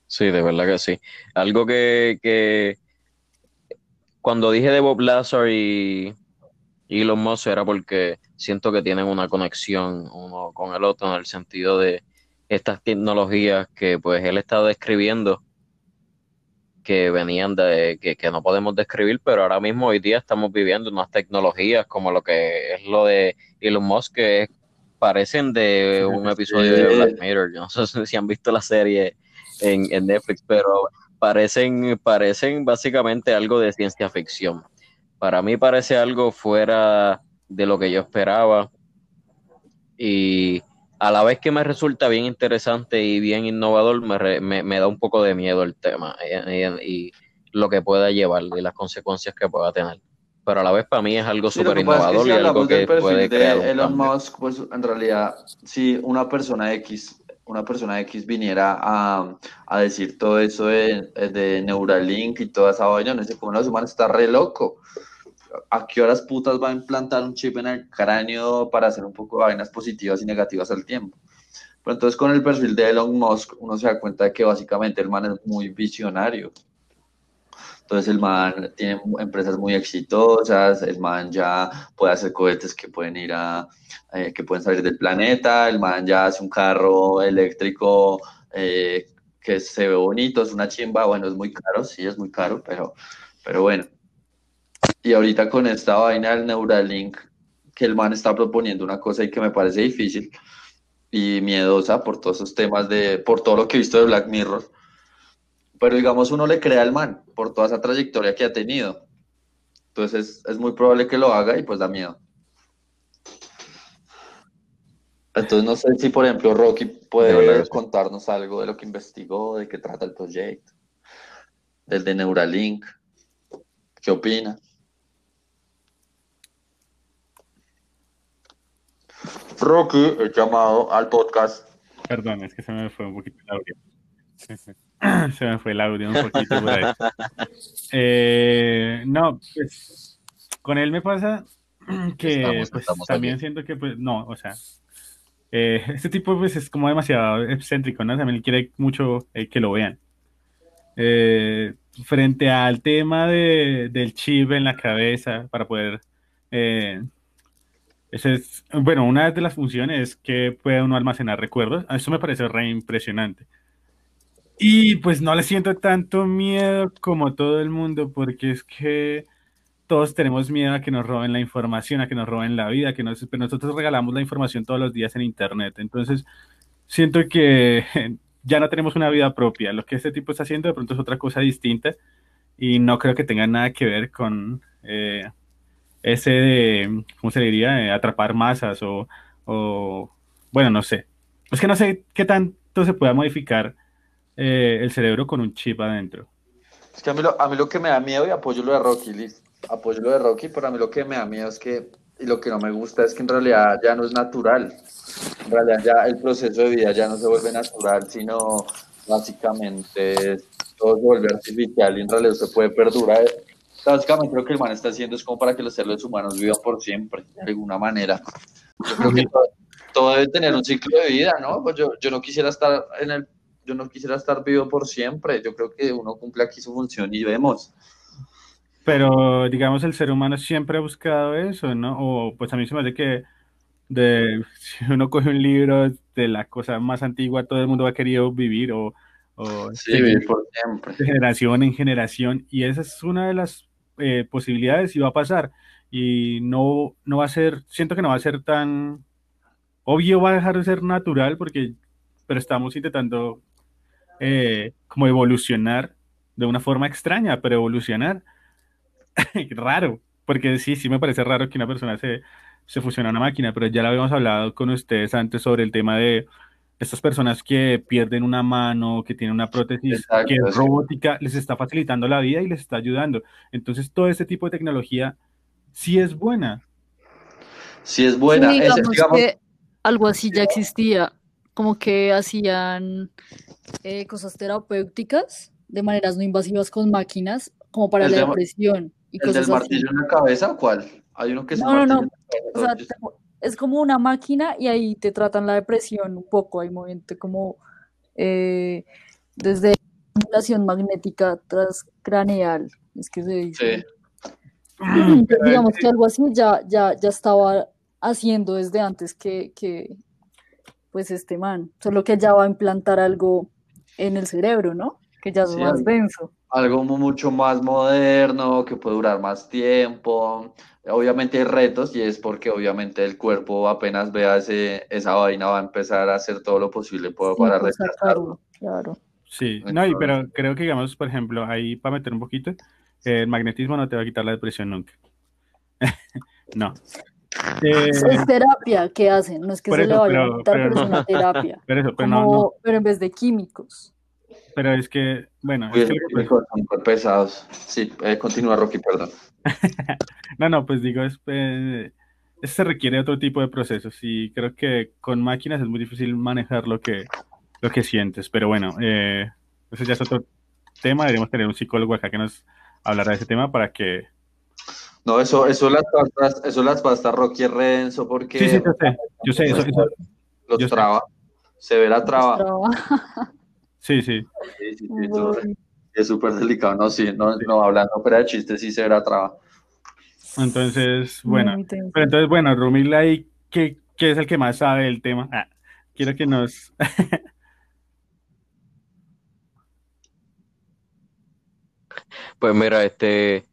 Sí, de verdad que sí. Algo que, que cuando dije de Bob Lazar y, Elon Musk era porque siento que tienen una conexión uno con el otro en el sentido de estas tecnologías que pues él estaba describiendo que venían de que, no podemos describir, pero ahora mismo hoy día estamos viviendo unas tecnologías como lo que es lo de Elon Musk que parecen de un episodio de Black Mirror. Yo no sé si han visto la serie en, en Netflix, pero parecen, parecen básicamente algo de ciencia ficción. Para mí parece algo fuera de lo que yo esperaba y a la vez que me resulta bien interesante y bien innovador, me, me, da un poco de miedo el tema y, lo que pueda llevar y las consecuencias que pueda tener. Pero a la vez para mí es algo súper innovador y algo que puede crear un Elon Musk, pues en realidad, si una persona X una persona X viniera a, a decir todo eso de, de, Neuralink y toda esa vaina, no sé cómo los humanos está re loco. ¿A qué horas putas va a implantar un chip en el cráneo para hacer un poco de vainas positivas y negativas al tiempo? Pero entonces con el perfil de Elon Musk uno se da cuenta de que básicamente el man es muy visionario. Entonces el man tiene empresas muy exitosas, el man ya puede hacer cohetes que pueden ir a, eh, que pueden salir del planeta, el man ya hace un carro eléctrico eh, que se ve bonito, es una chimba, bueno, es muy caro, sí, es muy caro, pero, pero bueno. Y ahorita con esta vaina del Neuralink, que el man está proponiendo una cosa y que me parece difícil y miedosa por todos esos temas de, por todo lo que he visto de Black Mirror, pero digamos uno le crea al man por toda esa trayectoria que ha tenido. Entonces es, muy probable que lo haga y pues da miedo. Entonces no sé si por ejemplo Rocky puede contarnos algo de lo que investigó, de qué trata el proyecto, del de Neuralink. ¿Qué opina? Rocky, el llamado al podcast. Perdón, es que se me fue un poquito la audio. Se me fue el audio un poquito por ahí. Eh, no, pues con él me pasa que pues, también siento que, pues, no, o sea, eh, este tipo pues es como demasiado excéntrico, ¿no? También quiere mucho eh, que lo vean. Eh, frente al tema de, del chip en la cabeza para poder... ese es, bueno, una de las funciones es que puede uno almacenar recuerdos. Eso me parece re impresionante. Y pues no le siento tanto miedo como todo el mundo, porque es que todos tenemos miedo a que nos roben la información, a que nos roben la vida, que pero nosotros regalamos la información todos los días en Internet. Entonces, siento que ya no tenemos una vida propia. Lo que este tipo está haciendo de pronto es otra cosa distinta y no creo que tenga nada que ver con eh, ese de, ¿cómo se diría?, atrapar masas o, o, bueno, no sé. Es que no sé qué tanto se pueda modificar eh, el cerebro con un chip adentro. Es que a mí, lo, a mí lo que me da miedo y apoyo lo de Rocky, listo apoyo lo de Rocky, pero a mí lo que me da miedo es que, y lo que no me gusta es que en realidad ya no es natural. En realidad ya el proceso de vida ya no se vuelve natural, sino básicamente todo se vuelve artificial y en realidad se puede perdurar. Básicamente lo que el man está haciendo es como para que los seres humanos vivan por siempre, de alguna manera. Yo creo que todo, debe tener un ciclo de vida, ¿no? Pues yo, yo no quisiera estar en el yo no quisiera estar vivo por siempre. Yo creo que uno cumple aquí su función y vemos. Pero, digamos, el ser humano siempre ha buscado eso, ¿no? O pues a mí se me hace que de, si uno coge un libro de la cosa más antigua, todo el mundo ha querido vivir o, sí, vivir por siempre. De generación en generación. Y esa es una de las eh, posibilidades y va a pasar. Y no, no va a ser, siento que no va a ser tan obvio, va a dejar de ser natural porque, pero estamos intentando eh, como evolucionar de una forma extraña, pero evolucionar raro, porque sí, sí me parece raro que una persona se, se fusione a una máquina, pero ya lo habíamos hablado con ustedes antes sobre el tema de estas personas que pierden una mano, que tienen una prótesis que es robótica, les está facilitando la vida y les está ayudando. Entonces, todo este tipo de tecnología sí es buena. Sí es buena. digamos, que algo así ya existía, como que hacían eh, cosas terapéuticas de maneras no invasivas con máquinas, como para la depresión. ¿El del martillo en la cabeza o cuál? Hay uno que es No, no, no. O sea, es como una máquina y ahí te tratan la depresión un poco. Hay movimiento como eh, desde estimulación magnética transcraneal. Es que se dice. Sí. digamos que algo así ya, ya, ya estaba haciendo desde antes que, que, pues este man. Solo que ya va a implantar algo en el cerebro, ¿no? Que ya es más denso algo mucho más moderno, que puede durar más tiempo. Obviamente hay retos y es porque obviamente el cuerpo apenas vea ese, esa vaina va a empezar a hacer todo lo posible para pues, retrasarlo. Claro. Sí, no, y, pero creo que digamos, por ejemplo, ahí para meter un poquito, el magnetismo no te va a quitar la depresión nunca. no. es eh, terapia que hacen, no es que se le vaya a quitar, pero, es una terapia. Pero, pero en vez de químicos. Pero es que, bueno. es pesados. Sí, eh, continúa Rocky, perdón. no, no, pues digo, es, eh, se requiere otro tipo de procesos y creo que con máquinas es muy difícil manejar lo que, lo que sientes. Pero bueno, eh, eso ya es otro tema. Deberíamos tener un psicólogo acá que nos hablará de ese tema para que. No, eso, eso las pastas, eso las pastas Rocky Renzo, porque. Sí, sí, yo sé. Yo sé, eso, eso los traba. Se ve la traba. Sí, sí. es súper delicado, no, sí, no, no hablando pero de chistes, sí se verá traba. Entonces, bueno, pero entonces, bueno, Rumil ahí, ¿qué, ¿qué, es el que más sabe del tema? Ah, quiero que nos... pues mira, este,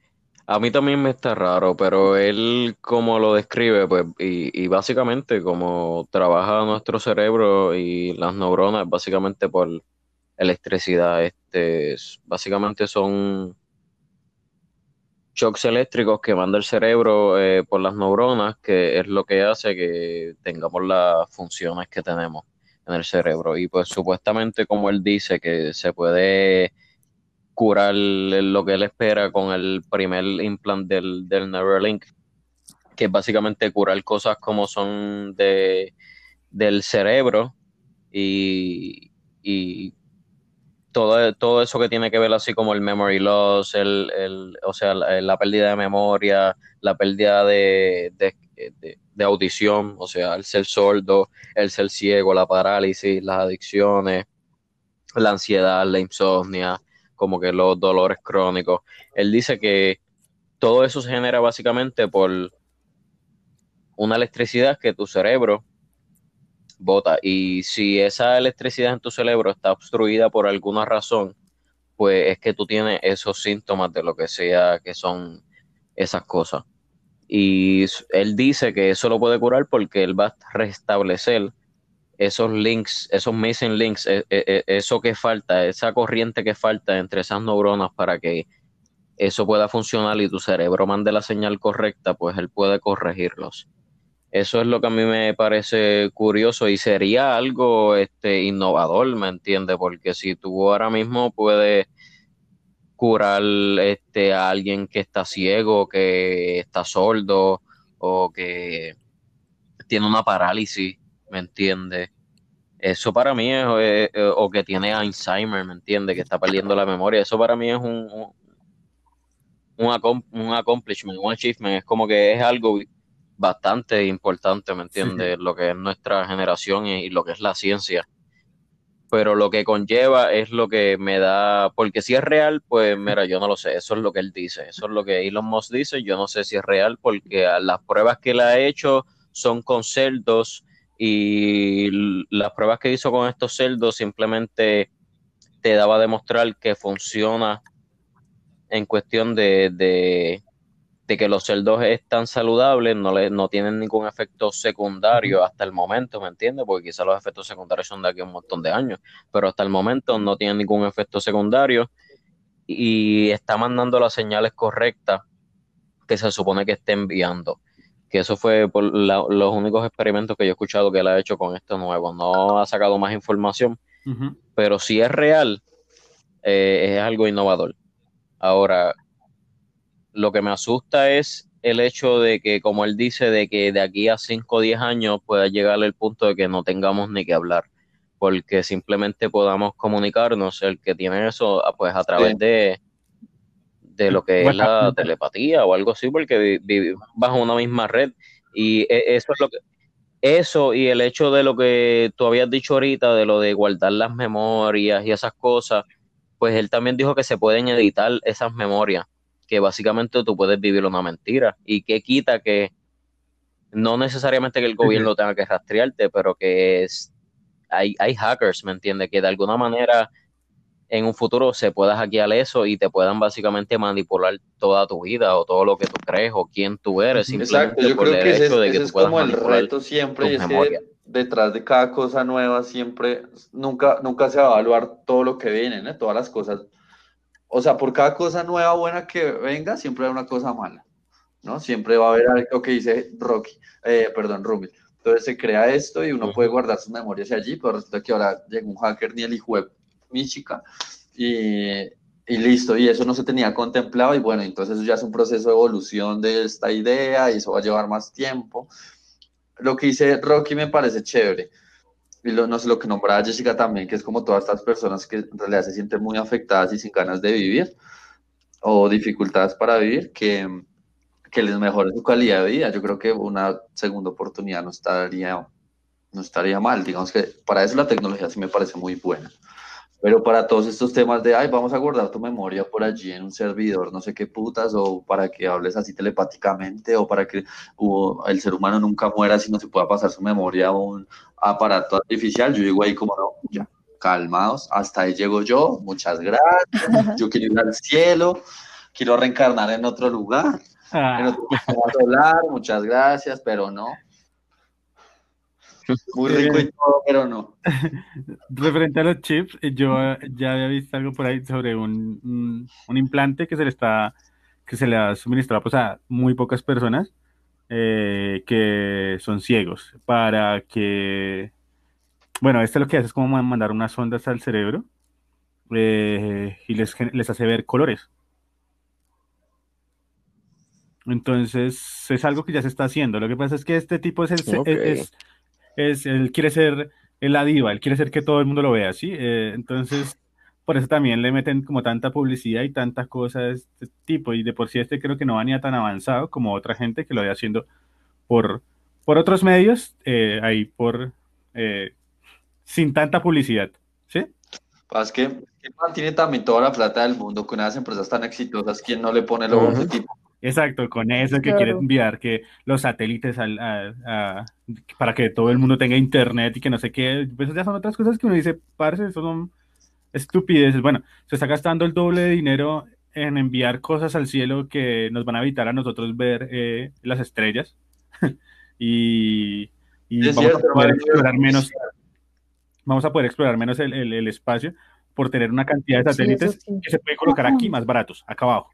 a mí también me está raro, pero él como lo describe, pues, y, y básicamente como trabaja nuestro cerebro y las neuronas, básicamente por electricidad. Este, básicamente son shocks eléctricos que manda el cerebro eh, por las neuronas, que es lo que hace que tengamos las funciones que tenemos en el cerebro. Y pues supuestamente, como él dice, que se puede curar lo que él espera con el primer implante del, del Neuralink, que es básicamente curar cosas como son de, del cerebro y, y todo, todo eso que tiene que ver así como el memory loss, el, o sea, la, pérdida de memoria, la pérdida de, de, audición, o sea, el ser sordo, el ser ciego, la parálisis, las adicciones, la ansiedad, la insomnia, como que los dolores crónicos. Él dice que todo eso se genera básicamente por una electricidad que tu cerebro bota. Y si esa electricidad en tu cerebro está obstruida por alguna razón, pues es que tú tienes esos síntomas de lo que sea que son esas cosas. Y él dice que eso lo puede curar porque él va a restablecer esos links, esos missing links, e, e, e, eso que falta, esa corriente que falta entre esas neuronas para que eso pueda funcionar y tu cerebro mande la señal correcta, pues él puede corregirlos. Eso es lo que a mí me parece curioso y sería algo este, innovador, ¿me entiendes? Porque si tú ahora mismo puedes curar este, a alguien que está ciego, que está sordo o que tiene una parálisis, ¿me entiendes? Eso para mí es, eh, eh, o que tiene Alzheimer, ¿me entiendes? Que está perdiendo la memoria. Eso para mí es un, un, un, accomplishment, un achievement. Es como que es algo bastante importante, ¿me entiendes? Lo que es nuestra generación y, lo que es la ciencia. Pero lo que conlleva es lo que me da, porque si es real, pues mira, yo no lo sé, eso es lo que él dice, eso es lo que Elon Musk dice, yo no sé si es real porque las pruebas que él ha hecho son con cerdos y las pruebas que hizo con estos cerdos simplemente te daba a demostrar que funciona en cuestión de, de que los cerdos están saludables, no, le, no tienen ningún efecto secundario hasta el momento, ¿me entiendes? Porque quizás los efectos secundarios son de aquí a un montón de años, pero hasta el momento no tienen ningún efecto secundario y está mandando las señales correctas que se supone que esté enviando. Que eso fue por los únicos experimentos que yo he escuchado que él ha hecho con esto nuevo. No ha sacado más información, pero si es real, eh, es algo innovador. Ahora, lo que me asusta es el hecho de que, como él dice, de que de aquí a 5 o 10 años pueda llegar el punto de que no tengamos ni que hablar, porque simplemente podamos comunicarnos, el que tiene eso, ah, pues a través de, de lo que es la telepatía o algo así, porque vivimos bajo una misma red. Y e, eso es lo que eso y el hecho de lo que tú habías dicho ahorita, de lo de guardar las memorias y esas cosas, pues él también dijo que se pueden editar esas memorias que básicamente tú puedes vivir una mentira. Y que quita que no necesariamente que el gobierno tenga que rastrearte, pero que es, hay, hay hackers, ¿me entiendes? Que de alguna manera en un futuro se pueda hackear eso y te puedan básicamente manipular toda tu vida o todo lo que tú crees o quién tú eres. Exacto, yo creo que ese, es como el reto siempre y es que detrás de cada cosa nueva siempre, nunca, nunca se va a evaluar todo lo que viene, todas las cosas o sea, por cada cosa nueva, buena que venga, siempre hay una cosa mala, ¿no? Siempre va a haber algo que dice Rocky, eh, perdón, Rubio. Entonces se crea esto y uno puede guardar sus memorias allí, pero resulta que ahora llega un hacker ni el hijo de mi chica y, y listo, y eso no se tenía contemplado y bueno, entonces ya es un proceso de evolución de esta idea y eso va a llevar más tiempo. Lo que dice Rocky me parece chévere y lo, no sé, lo que nombraba Jessica también, que es como todas estas personas que en realidad se sienten muy afectadas y sin ganas de vivir o dificultades para vivir, que, que les mejore su calidad de vida. Yo creo que una segunda oportunidad no estaría, no estaría mal. Digamos que para eso la tecnología sí me parece muy buena. Pero para todos estos temas de, ay, vamos a guardar tu memoria por allí en un servidor, no sé qué putas, o para que hables así telepáticamente, o para que el ser humano nunca muera si no se pueda pasar su memoria a un aparato artificial, yo digo ahí como, no, ya, calmados, hasta ahí llego yo, muchas gracias, yo quiero ir al cielo, quiero reencarnar en otro lugar, en otro lugar, muchas gracias, pero no, muy rico y todo, pero no. Referente a los chips, eh, yo ya había visto algo por ahí sobre un, un, implante que se le está que se le ha suministrado pues, a muy pocas personas eh, que son ciegos para que bueno, este lo que hace es como mandar unas ondas al cerebro eh, y les, les hace ver colores. Entonces es algo que ya se está haciendo. Lo que pasa es que este tipo es, el, es, es, él quiere ser la diva, él quiere ser que todo el mundo lo vea, ¿sí? Eh, entonces, por eso también le meten como tanta publicidad y tantas cosas de este tipo. Y de por sí este creo que no va ni tan avanzado como otra gente que lo vaya haciendo por, por otros medios, eh, ahí por eh, sin tanta publicidad. ¿Sí? Es que mantiene también toda la plata del mundo con esas empresas tan exitosas, ¿quién no le pone el tipo? Exacto, con eso que quiere enviar que los satélites al, para que todo el mundo tenga internet y que no sé qué, pues ya son otras cosas que uno dice, parce, eso son estupideces. Bueno, se está gastando el doble de dinero en enviar cosas al cielo que nos van a evitar a nosotros ver eh, las estrellas. Y, vamos a poder explorar menos vamos a poder explorar menos el, espacio por tener una cantidad de satélites que se pueden colocar aquí más baratos, acá abajo.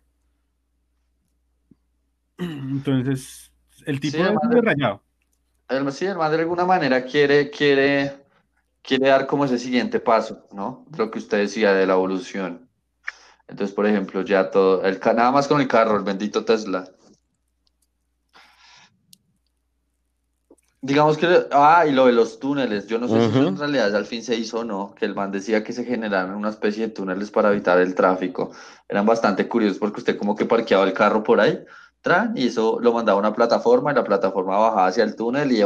Entonces, el tipo de rayado. El, sí, el man de alguna manera quiere, quiere, quiere dar como ese siguiente paso, ¿no? Lo que usted decía de la evolución. Entonces, por ejemplo, ya todo, el, nada más con el carro, el bendito Tesla. Digamos que, ah, y lo de los túneles, yo no sé si en realidad al fin se hizo o no, que el man decía que se generaran una especie de túneles para evitar el tráfico. Eran bastante curiosos porque usted como que parqueaba el carro por ahí y eso lo mandaba a una plataforma y la plataforma bajaba hacia el túnel y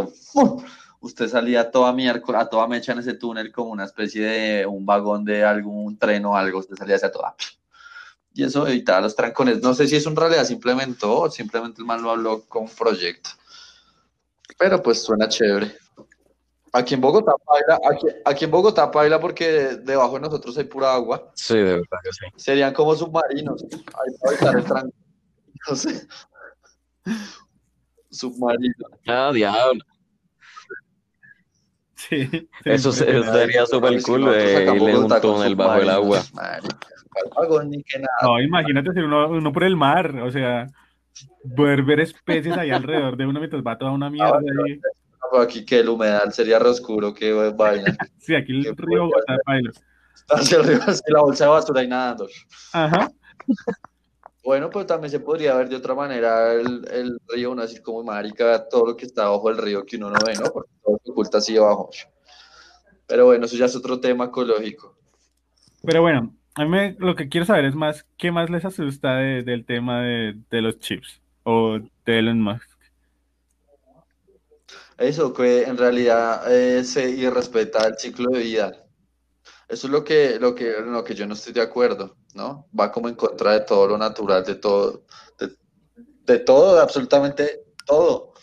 usted salía a toda miércoles, a toda mecha en ese túnel como una especie de un vagón de algún tren o algo, usted salía hacia toda. Y eso evitaba los trancones. No sé si es un realidad se implementó o simplemente el man lo habló con un proyecto. Pero pues suena chévere. Aquí en Bogotá baila, aquí, en Bogotá baila porque debajo de nosotros hay pura agua. Sí, de verdad que sí. Serían como submarinos. Ahí el No sé. Submarino. Ah, diablo. Sí, eso, sería súper cool de irle un túnel bajo el agua. No, imagínate si uno, uno por el mar, o sea, poder ver especies ahí alrededor de uno mientras va toda una mierda. ahí. aquí que el humedal sería re oscuro, qué vaina. Sí, aquí el río está bailo. Hacia el río, así la bolsa de basura y nadando. Ajá. Bueno, pues también se podría ver de otra manera el, el río, uno decir como marica, todo lo que está abajo del río que uno no ve, ¿no? Porque todo se oculta así abajo. Pero bueno, eso ya es otro tema ecológico. Pero bueno, a mí lo que quiero saber es más, ¿qué más les asusta del tema de, los chips o de Elon Musk? Eso, que en realidad eh, se irrespeta el ciclo de vida. Eso es lo que, lo que, lo que yo no estoy de acuerdo. ¿no? Va como en contra de todo lo natural, de todo, de, todo, de absolutamente todo.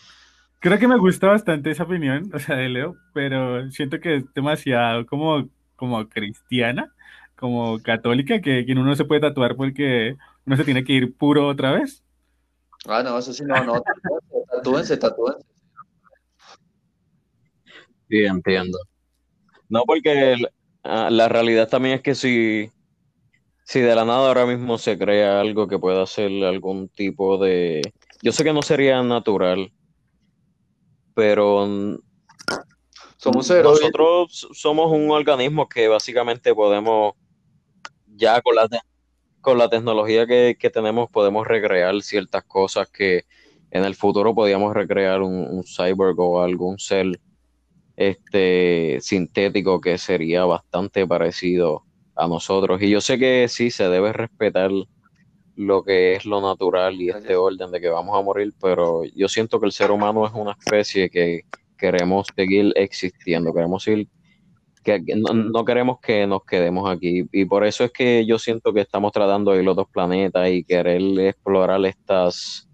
Creo que me gusta bastante esa opinión, o sea, de Leo, pero siento que es demasiado como, como cristiana, como católica, que, que uno no se puede tatuar porque uno se tiene que ir puro otra vez. Ah, no, eso sí, no, no, tatúense, tatúense. Sí, entiendo. No, porque ah, la realidad también es que si si de la nada ahora mismo se crea algo que pueda hacer algún tipo de... Yo sé que no sería natural, pero somos nosotros somos un organismo que básicamente podemos, ya con la, con la tecnología que, tenemos, podemos recrear ciertas cosas que en el futuro podíamos recrear un, un cyborg o algún ser este, sintético que sería bastante parecido a nosotros. Y yo sé que sí se debe respetar lo que es lo natural y este orden de que vamos a morir, pero yo siento que el ser humano es una especie que queremos seguir existiendo, queremos seguir, que, no, queremos que nos quedemos aquí. Y por eso es que yo siento que estamos tratando de ir los dos planetas y querer explorar estas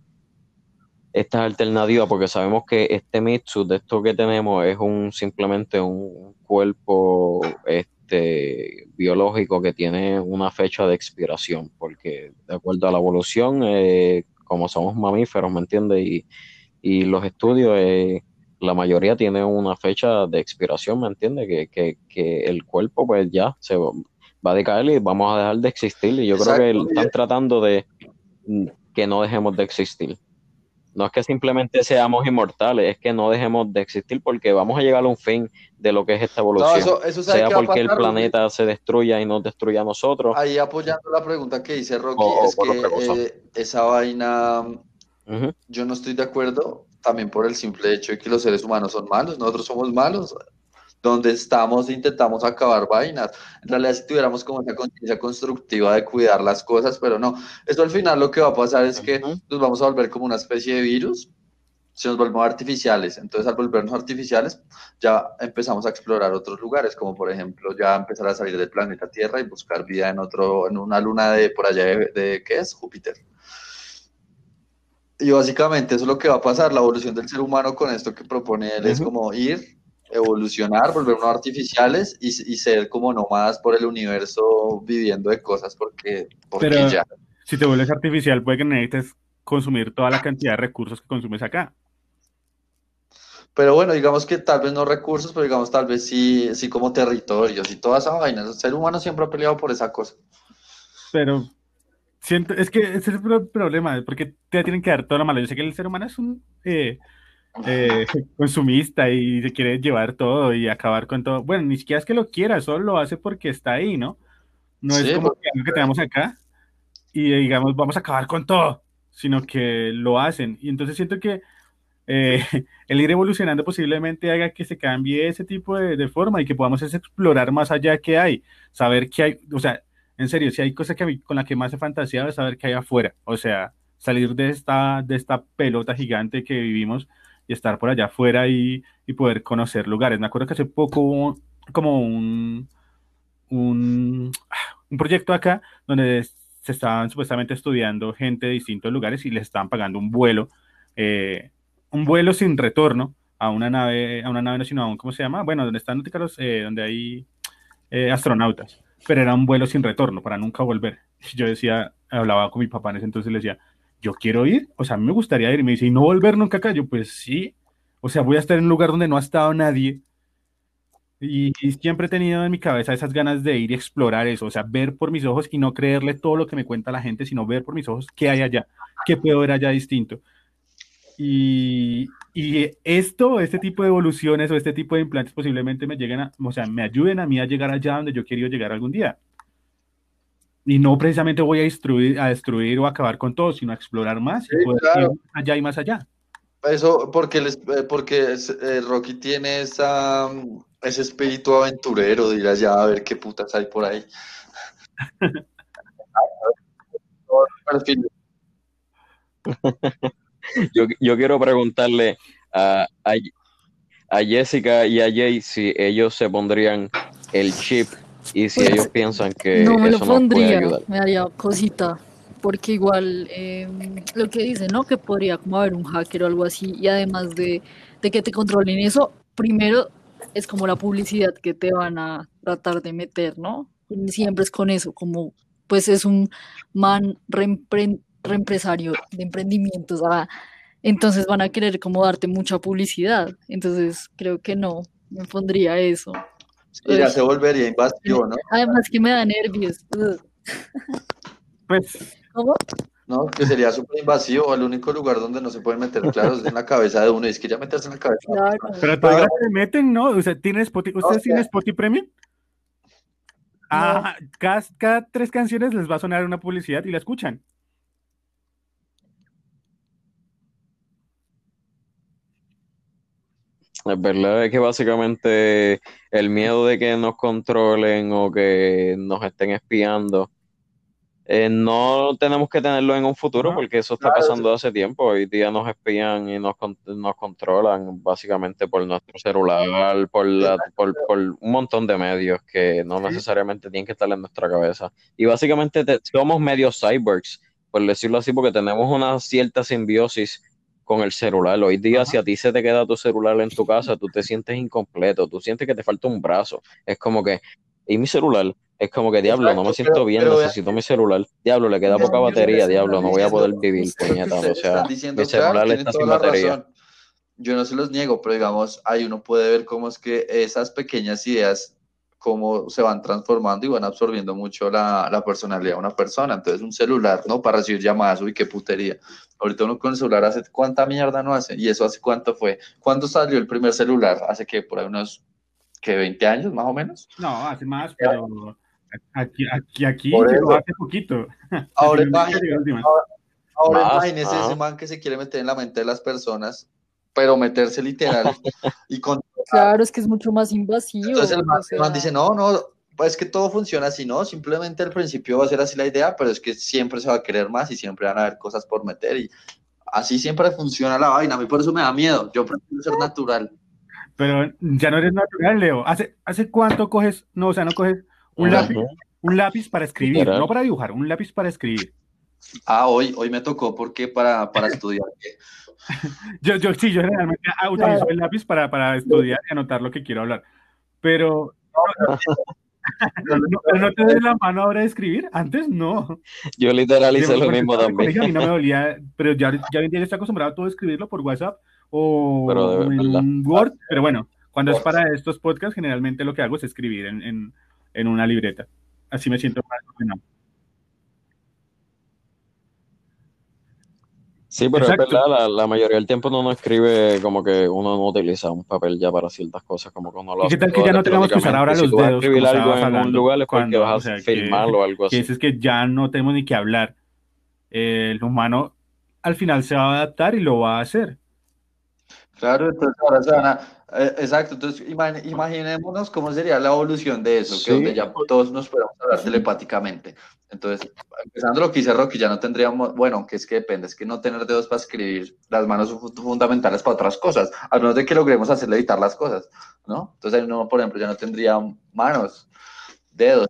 estas alternativas, porque sabemos que este Mitsu de esto que tenemos es un simplemente un cuerpo este, biológico que tiene una fecha de expiración, porque de acuerdo a la evolución, eh, como somos mamíferos, ¿me entiendes? Y, y, los estudios, eh, la mayoría tiene una fecha de expiración, ¿me entiendes? Que, que, que, el cuerpo pues ya se va a decaer y vamos a dejar de existir. Y yo creo que están tratando de que no dejemos de existir. No es que simplemente seamos inmortales, es que no dejemos de existir porque vamos a llegar a un fin de lo que es esta evolución. sea porque el planeta se destruya y nos destruya a nosotros. Ahí apoyando la pregunta que dice Rocky, es que eh, esa vaina, yo no estoy de acuerdo también por el simple hecho de que los seres humanos son malos, nosotros somos malos. Donde estamos e intentamos acabar vainas. En realidad, si tuviéramos como esa conciencia constructiva de cuidar las cosas, pero no. Esto al final lo que va a pasar es que nos vamos a volver como una especie de virus si nos volvemos artificiales. Entonces, al volvernos artificiales, ya empezamos a explorar otros lugares, como por ejemplo, ya empezar a salir del planeta Tierra y buscar vida en otro, en una luna de por allá de, ¿qué es? Júpiter. Y básicamente eso es lo que va a pasar, la evolución del ser humano con esto que propone él es como ir, evolucionar, volvernos artificiales y, ser como nómadas por el universo viviendo de cosas porque, porque Pero, ya. Si te vuelves artificial, puede que necesites consumir toda la cantidad de recursos que consumes acá. Pero bueno, digamos que tal vez no recursos, pero digamos tal vez sí, sí como territorios y toda esa vaina. El ser humano siempre ha peleado por esa cosa. Pero siento, es que ese es el problema, porque te tienen que dar todo lo malo. Yo sé que el ser humano es un eh, eh, consumista y se quiere llevar todo y acabar con todo. Bueno, ni siquiera es que lo quiera, solo lo hace porque está ahí, ¿no? No es como que tenemos acá y digamos, vamos a acabar con todo, sino que lo hacen. Y entonces siento que eh, el ir evolucionando posiblemente haga que se cambie ese tipo de, forma y que podamos explorar más allá que hay, saber que hay, o sea, en serio, si hay cosas que con la que más he fantaseado es saber qué hay afuera, o sea, salir de esta, de esta pelota gigante que vivimos y estar por allá afuera y, poder conocer lugares. Me acuerdo que hace poco hubo como un, un, un proyecto acá donde se estaban supuestamente estudiando gente de distintos lugares y les estaban pagando un vuelo eh, un vuelo sin retorno a una nave, a una nave no, sino a un, ¿cómo se llama? Bueno, donde están eh, donde hay eh, astronautas, pero era un vuelo sin retorno para nunca volver. Yo decía, hablaba con mi papá en ese entonces le decía, yo quiero ir, o sea, a mí me gustaría ir, y me dice, ¿y no volver nunca acá? Yo, pues sí, o sea, voy a estar en un lugar donde no ha estado nadie, y, y, siempre he tenido en mi cabeza esas ganas de ir y explorar eso, o sea, ver por mis ojos y no creerle todo lo que me cuenta la gente, sino ver por mis ojos qué hay allá, qué puedo ver allá distinto. Y, esto, este tipo de evoluciones o este tipo de implantes posiblemente me lleguen a, o sea, me ayuden a mí a llegar allá donde yo quiero llegar algún día. Y no precisamente voy a destruir, a destruir o acabar con todo, sino a explorar más y poder ir allá y más allá. Eso porque, les, eh, porque eh, Rocky tiene esa, ese espíritu aventurero de ir allá a ver qué putas hay por ahí. yo, yo quiero preguntarle a, a, Jessica y a Jay si ellos se pondrían el chip y si ellos piensan que no me lo pondría, me haría cosita porque igual em, lo que dice, ¿no? Que podría como haber un hacker o algo así y además de, de que te controlen eso, primero es como la publicidad que te van a tratar de meter, ¿no? Siempre es con eso, como pues es un man reempresario de emprendimientos, ah, entonces van a querer como darte mucha publicidad. Entonces creo que no, me pondría eso. Y ya se volvería invasivo, ¿no? Además que me da nervios. Pues, ¿Cómo? No, que sería súper invasivo. El único lugar donde no se puede meter, claro, es en la cabeza de uno. Y es que ya meterse en la cabeza. Claro. Pero todavía se meten, ¿no? O sea, ¿tiene Spotify, ¿ustedes tienen Spotify Premium? Ah, cada, tres canciones les va a sonar una publicidad y la escuchan. Es verdad que básicamente el miedo de que nos controlen o que nos estén espiando, eh, no tenemos que tenerlo en un futuro porque eso está pasando hace tiempo. Hoy día nos espían y nos, nos controlan básicamente por nuestro celular, por, por, un montón de medios que no necesariamente tienen que estar en nuestra cabeza. Y básicamente somos medios cyborgs, por decirlo así, porque tenemos una cierta simbiosis con el celular. Hoy día, si a ti se te queda tu celular en tu casa, tú te sientes incompleto, tú sientes que te falta un brazo. Es como que, ¿y mi celular? Es como que, diablo, no me siento bien, necesito mi celular. Diablo, le queda poca batería, diablo, no voy a poder vivir, puñeta. O sea, mi celular está sin batería. Yo no se los niego, pero digamos, ahí uno puede ver cómo es que esas pequeñas ideas cómo se van transformando y van absorbiendo mucho la, la, personalidad de una persona. Entonces, un celular, ¿no? Para recibir llamadas, uy, qué putería. Ahorita uno con el celular hace cuánta mierda no hace. Y eso hace cuánto fue. ¿Cuándo salió el primer celular? Hace que por ahí unos, que 20 años más o menos. No, hace más, pero aquí, aquí, aquí hace poquito. Ahora, imagínese, ahora, imagínese ese man que se quiere meter en la mente de las personas, pero meterse literal y con Claro, es que es mucho más invasivo. Entonces el man, dice, no, no, pues que todo funciona así, ¿no? Simplemente al principio va a ser así la idea, pero es que siempre se va a querer más y siempre van a haber cosas por meter y así siempre funciona la vaina. A mí por eso me da miedo. Yo prefiero ser natural. Pero ya no eres natural, Leo. ¿Hace, hace cuánto coges, no, o sea, no coges un lápiz, un lápiz para escribir, no para dibujar, un lápiz para escribir? Ah, hoy, hoy me tocó porque para, para estudiar. yo, yo sí, yo generalmente utilizo el lápiz para, para estudiar y anotar lo que quiero hablar. Pero ¿No, no te des la mano ahora de escribir? Antes no. Yo literal hice lo mismo también. A mí no me dolía, pero ya, ya hoy en día estoy acostumbrado a todo escribirlo por WhatsApp o en Word. Pero bueno, cuando es para estos podcasts, generalmente lo que hago es escribir en, en, en una libreta. Así me siento más ordenado. Sí, pero es verdad, la, mayoría del tiempo uno no escribe como que uno no utiliza un papel ya para ciertas cosas, como que uno lo hace. ¿Qué tal que ya no tengamos que usar ahora los dedos? escribir algo en un lugar es porque vas a filmarlo o algo así. Que es que ya no tenemos ni que hablar. el humano al final se va a adaptar y lo va a hacer. Claro, entonces ahora se van a, eh, exacto, entonces imaginémonos cómo sería la evolución de eso, que donde ya todos nos podemos hablar telepáticamente. Entonces, empezando lo que dice Rocky, ya no tendríamos, bueno, aunque es que depende, es que no tener dedos para escribir, las manos son fundamentales para otras cosas, a menos de que logremos hacerle editar las cosas, ¿no? Entonces, uno, por ejemplo, ya no tendría manos, dedos.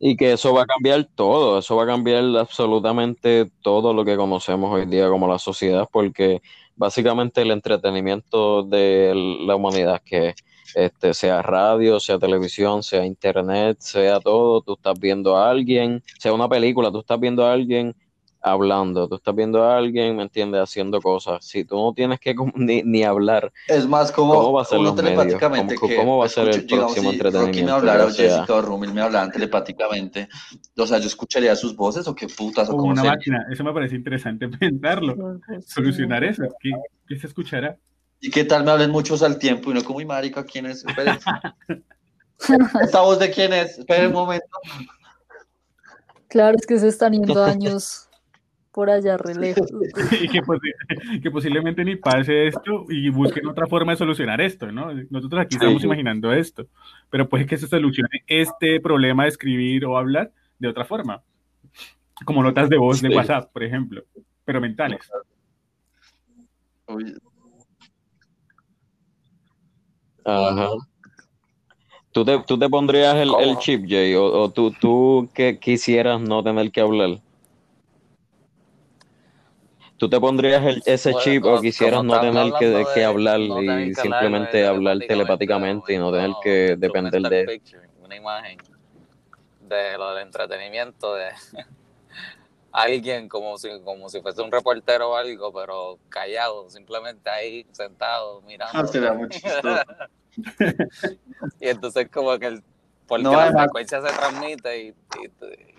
Y que eso va a cambiar todo, eso va a cambiar absolutamente todo lo que conocemos hoy día como la sociedad, porque básicamente el entretenimiento de la humanidad, que este, sea radio, sea televisión, sea internet, sea todo, tú estás viendo a alguien, sea una película, tú estás viendo a alguien hablando, tú estás viendo a alguien, ¿me entiendes? Haciendo cosas. Si tú no tienes que ni, ni hablar, es más como ¿cómo va a ser los telepáticamente medios? ¿Cómo, cómo va a ser el próximo entretenimiento? me hablara o, Jessica o Rumil me hablaran telepáticamente, o sea, yo escucharía sus voces o qué putas o como una máquina, eso me parece interesante pensarlo, solucionar eso, ¿qué, qué se escuchará? ¿Y qué tal me hablen muchos al tiempo y no como, y marica, ¿quién es? ¿Esta voz de quién es? Espera un momento. Claro, es que se están yendo años por allá re y que, posiblemente ni pase esto y busquen otra forma de solucionar esto, ¿no? Nosotros aquí estamos imaginando esto, pero puede que se solucione este problema de escribir o hablar de otra forma, como notas de voz de WhatsApp, por ejemplo, pero mentales. Ajá. ¿Tú te, tú te pondrías el, el chip, Jay? ¿O, o tú, tú que quisieras no tener que hablar? ¿Tú te pondrías ese chip o quisieras no tener que, que hablar y simplemente hablar telepáticamente y no tener que depender de... Una imagen de lo del entretenimiento de alguien como si, como si fuese un reportero o algo, pero callado, simplemente ahí sentado mirando. Ah, y entonces como que el porque la frecuencia se transmite y, y,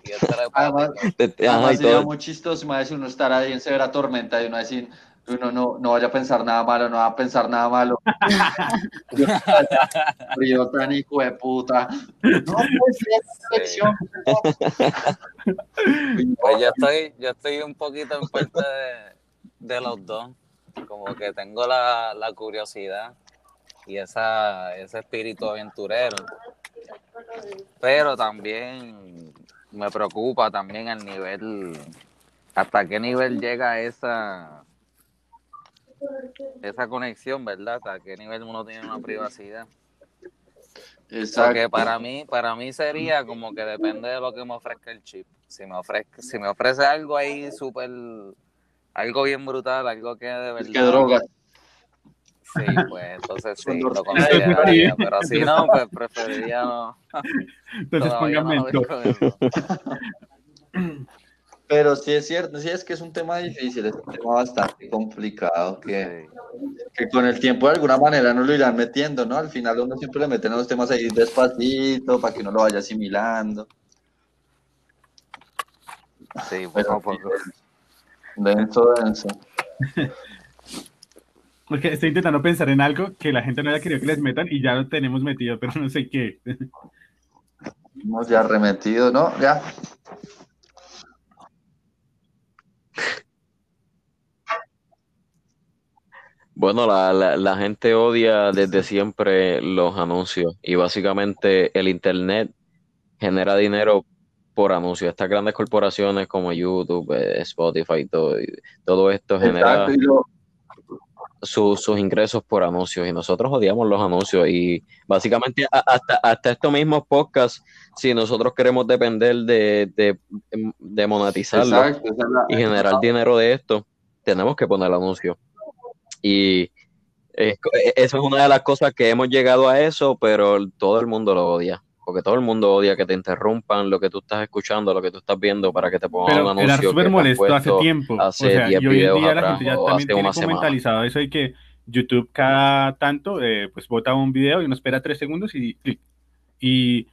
y es Además, además sería muy chistoso, si uno estar ahí en severa tormenta y uno decir, uno no, no vaya a pensar nada malo, no va a pensar nada malo. Yo tan hijo de puta. No, pues, pues yo estoy, yo estoy un poquito en parte de, de los dos. Como que tengo la, la curiosidad y esa, ese espíritu aventurero pero también me preocupa también el nivel, hasta qué nivel llega esa esa conexión, ¿verdad? Hasta qué nivel uno tiene una privacidad. Exacto. Porque para mí, para mí sería como que depende de lo que me ofrezca el chip. Si me ofrece, si me ofrece algo ahí súper, algo bien brutal, algo que de verdad. ¿Qué droga? Sí, pues entonces sí, lo consideraría, pero si no, pues preferiría no. Entonces póngame Pero sí es cierto, sí es que es un tema difícil, es un tema bastante complicado, que, que con el tiempo de alguna manera no lo irán metiendo, ¿no? Al final uno siempre le meten los temas ahí despacito, para que uno lo vaya asimilando. Sí, a poco. Denso, denso. Porque estoy intentando pensar en algo que la gente no haya querido que les metan y ya lo tenemos metido, pero no sé qué. Hemos ya remetido, ¿no? Ya. Bueno, la, la, gente odia desde siempre los anuncios y básicamente el Internet genera dinero por anuncios. Estas grandes corporaciones como YouTube, eh, Spotify, todo, todo esto genera sus sus ingresos por anuncios y nosotros odiamos los anuncios y básicamente hasta, hasta estos mismos podcasts, si nosotros queremos depender de, de, de monetizarlo y generar dinero de esto, tenemos que poner anuncios. Y eso es una de las cosas que hemos llegado a eso, pero todo el mundo lo odia porque todo el mundo odia que te interrumpan lo que tú estás escuchando, lo que tú estás viendo para que te pongan un anuncio. Era súper molesto hace tiempo. Hace o sea, y hoy en día la gente ya también tiene como mentalizado eso de que YouTube cada tanto eh, pues bota un video y uno espera tres segundos y, y,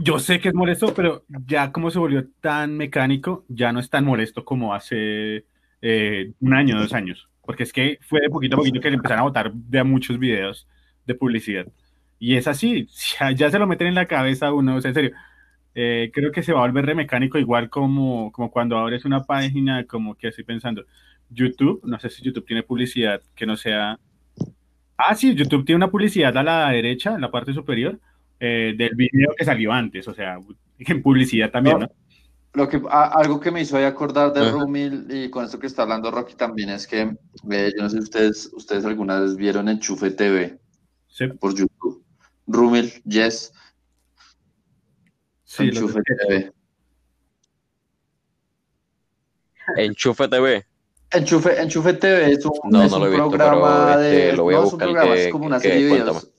yo sé que es molesto, pero ya como se volvió tan mecánico, ya no es tan molesto como hace eh, un año, dos años. Porque es que fue de poquito a poquito que le empezaron a botar de muchos videos de publicidad. Y es así, ya, se lo meten en la cabeza a uno, o sea, en serio. Eh, creo que se va a volver remecánico igual como, como cuando abres una página, como que estoy pensando. YouTube, no sé si YouTube tiene publicidad que no sea... Ah, sí, YouTube tiene una publicidad a la derecha, en la parte superior, eh, del video que salió antes, o sea, en publicidad también, ¿no? Lo que, algo que me hizo acordar de Rumil y con esto que está hablando Rocky también es que, eh, yo no sé si ustedes, ustedes alguna vez vieron Enchufe TV por YouTube. Rumil, Yes. Sí, Enchufe TV. Enchufe TV. Enchufe, Enchufe TV es un, programa de. lo voy a buscar es, como una serie de videos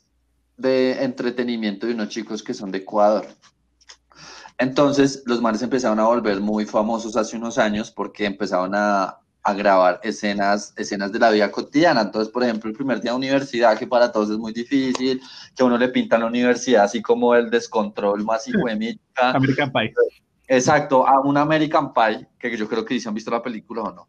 de entretenimiento de unos chicos que son de Ecuador. Entonces, los manes empezaron a volver muy famosos hace unos años porque empezaron a, a grabar escenas, escenas de la vida cotidiana. Entonces, por ejemplo, el primer día de universidad, que para todos es muy difícil, que a uno le pintan la universidad así como el descontrol más hijo de American Pie. Exacto, a un American Pie, que yo creo que sí han visto la película o no.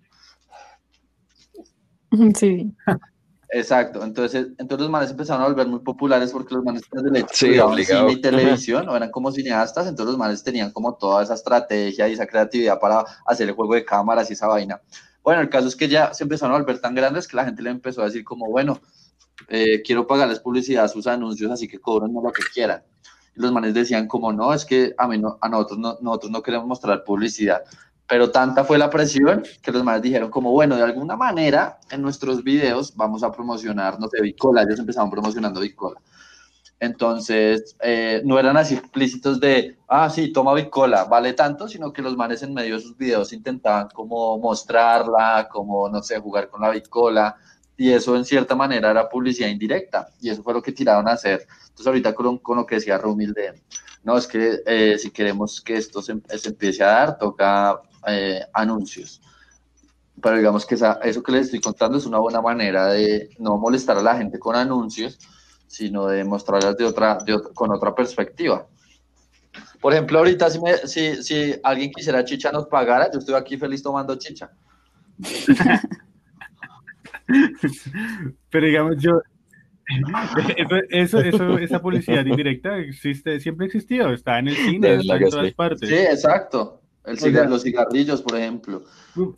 Sí. Exacto, entonces, entonces los manes empezaron a volver muy populares porque los manes de cine y televisión, o eran como cineastas, entonces los manes tenían como toda esa estrategia y esa creatividad para hacer el juego de cámaras y esa vaina. Bueno, el caso es que ya se empezaron a volver tan grandes que la gente le empezó a decir como, bueno, eh, quiero pagarles publicidad a sus anuncios, así que cobren lo que quieran. Y los manes decían como, no, es que a, mí no, a nosotros, no, nosotros no queremos mostrar publicidad. Pero tanta fue la presión que los manes dijeron como, bueno, de alguna manera en nuestros videos vamos a promocionar, no sé, Bicola, ellos empezaron promocionando Bicola. Entonces, eh, no eran así explícitos de, ah, sí, toma bicola, vale tanto, sino que los manes en medio de sus videos intentaban como mostrarla, como, no sé, jugar con la bicola, y eso en cierta manera era publicidad indirecta, y eso fue lo que tiraron a hacer. Entonces, ahorita con, con lo que decía Rumil de, no, es que eh, si queremos que esto se, empiece a dar, toca eh, anuncios. Pero digamos que eso que les estoy contando es una buena manera de no molestar a la gente con anuncios, sino de mostrarlas de otra, con otra perspectiva. Por ejemplo, ahorita si, si, si, alguien quisiera chicha nos pagara, yo estoy aquí feliz tomando chicha. Pero digamos, yo, eso, eso, esa publicidad indirecta existe, siempre existió, está en el cine, está en todas partes. Sí, exacto. El los cigarrillos, por ejemplo.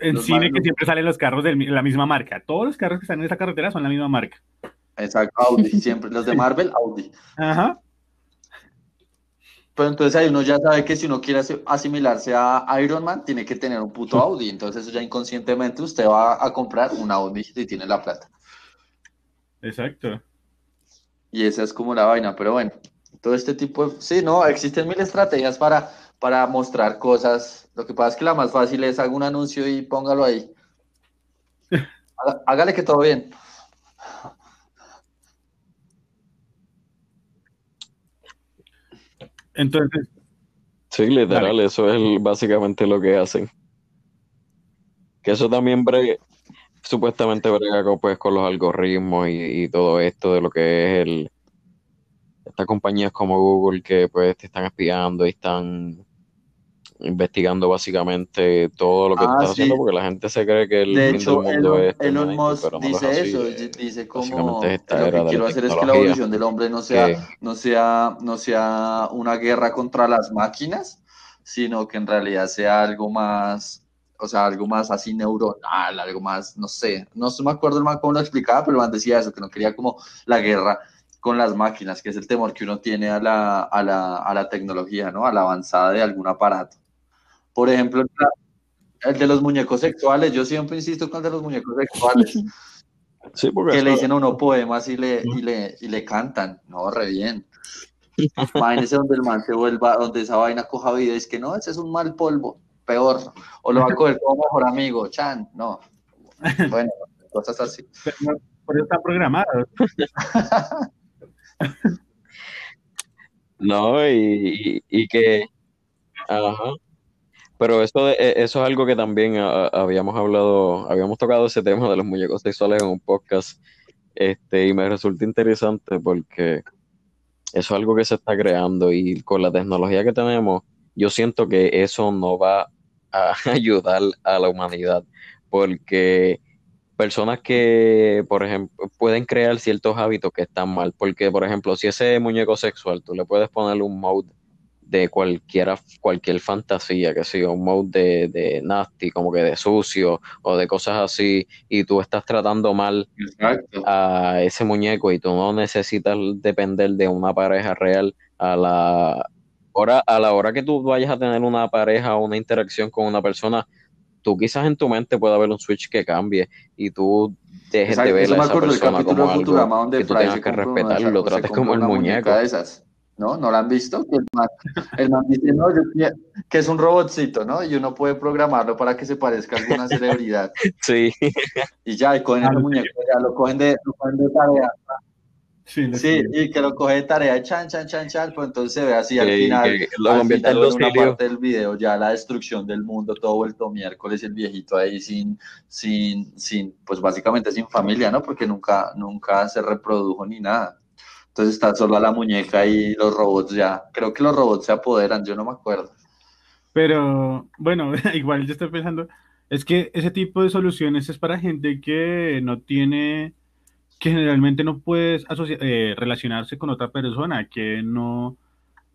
En cine que siempre salen los carros de la misma marca. Todos los carros que están en esa carretera son la misma marca. Exacto, Audi, siempre. Los de Marvel, Audi. Ajá. Pero entonces ahí uno ya sabe que si uno quiere asimilarse a Iron Man, tiene que tener un puto Audi. Entonces ya inconscientemente usted va a comprar un Audi si tiene la plata. Exacto. Y esa es como la vaina, pero bueno, todo este tipo de... Sí, no, existen mil estrategias para, para mostrar cosas. Lo que pasa es que la más fácil es haga un anuncio y póngalo ahí. Hágale que todo bien. Entonces. Sí, literal, eso es básicamente lo que hacen. Que eso también supuestamente brega pues, con los algoritmos y, todo esto de lo que es el estas compañías como Google que pues te están espiando y están investigando básicamente todo lo que ah, estás haciendo porque la gente se cree que el de hecho, del mundo Elon, es Elon Musk dice eso, dice como lo que quiero hacer es que la evolución del hombre no sea, no sea, no sea una guerra contra las máquinas, sino que en realidad sea algo más o sea, algo más así neuronal, algo más, no sé, no me acuerdo cómo lo explicaba, pero man decía eso, que no quería como la guerra con las máquinas, que es el temor que uno tiene a la, a la, a la tecnología, ¿no? A la avanzada de algún aparato. Por ejemplo, el de los muñecos sexuales, yo siempre insisto con el de los muñecos sexuales. Sí, que le dicen a uno poemas y le, y le, y le cantan, no, re bien. Imagínese donde el man se vuelva, donde esa vaina coja vida y es que no, ese es un mal polvo, peor. O lo va a coger como mejor amigo, Chan, no. Bueno, cosas así. Por eso está programado. No, y, y, que. Ajá. Pero eso, e, eso es algo que también habíamos hablado, habíamos tocado ese tema de los muñecos sexuales en un podcast, este, y me resulta interesante porque eso es algo que se está creando y con la tecnología que tenemos, yo siento que eso no va a ayudar a la humanidad, porque personas que, por ejemplo, pueden crear ciertos hábitos que están mal, porque, por ejemplo, si ese muñeco sexual, tú le puedes poner un mode de cualquiera, cualquier fantasía, que sea un mode de, de, nasty, como que de sucio o de cosas así, y tú estás tratando mal a ese muñeco y tú no necesitas depender de una pareja real a la hora, a la hora que tú vayas a tener una pareja o una interacción con una persona, tú quizás en tu mente pueda haber un switch que cambie y tú dejes de ver a esa persona como algo que tú tengas que respetar y lo trates como el muñeco. De esas. ¿no? ¿No la han visto? El man, dice, no, yo, que es un robotcito, ¿no? Y uno puede programarlo para que se parezca a alguna celebridad. Sí. Y ya, y cogen el muñeco, ya lo cogen de, lo cogen de tarea. Sí, sí y que lo coge de tarea, chan, chan, chan, chan, pues entonces se ve así al final, lo al final en una parte del video, ya la destrucción del mundo, todo vuelto miércoles, el viejito ahí sin, sin, sin, pues básicamente sin familia, ¿no? Porque nunca, nunca se reprodujo ni nada. Entonces está sola la muñeca y los robots ya. Creo que los robots se apoderan, yo no me acuerdo. Pero bueno, igual yo estoy pensando, es que ese tipo de soluciones es para gente que no tiene, que generalmente no puede eh, relacionarse con otra persona, que no,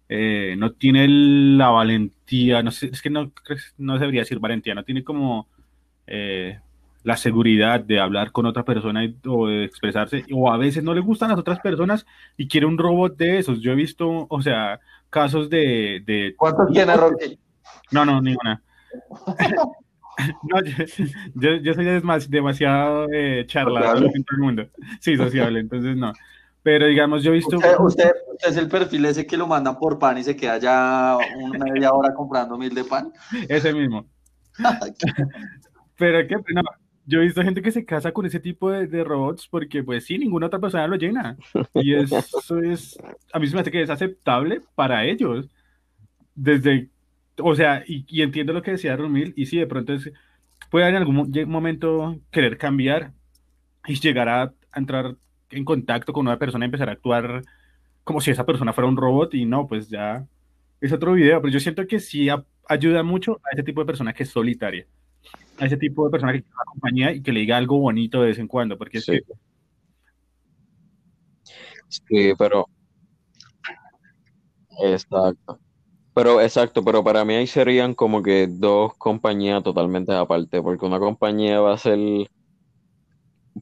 eh, no tiene la valentía, no sé, es que no, no debería decir valentía, no tiene como eh, la seguridad de hablar con otra persona o de expresarse, o a veces no le gustan las otras personas y quiere un robot de esos. Yo he visto, o sea, casos de... de ¿Cuántos tiene Rocky? No, no, ninguna. no, yo, yo, soy demasiado eh, charlador en todo el mundo. Sí, sociable, entonces no. Pero digamos, yo he visto... Usted, usted, es el perfil ese que lo mandan por pan y se queda ya una media hora comprando mil de pan. Ese mismo. Pero qué, no, yo he visto gente que se casa con ese tipo de, robots porque, pues sí, ninguna otra persona lo llena. Y eso es, a mí se me hace que es aceptable para ellos. Desde, o sea, y, entiendo lo que decía Romil, y sí, de pronto es, puede en algún momento querer cambiar y llegar a, entrar en contacto con una persona y empezar a actuar como si esa persona fuera un robot y no, pues ya es otro video, pero yo siento que sí ayuda mucho a ese tipo de persona que es solitaria a ese tipo de persona que tiene una compañía y que le diga algo bonito de vez en cuando, porque sí. Sí, pero exacto. Pero exacto, pero para mí ahí serían como que dos compañías totalmente aparte, porque una compañía va a ser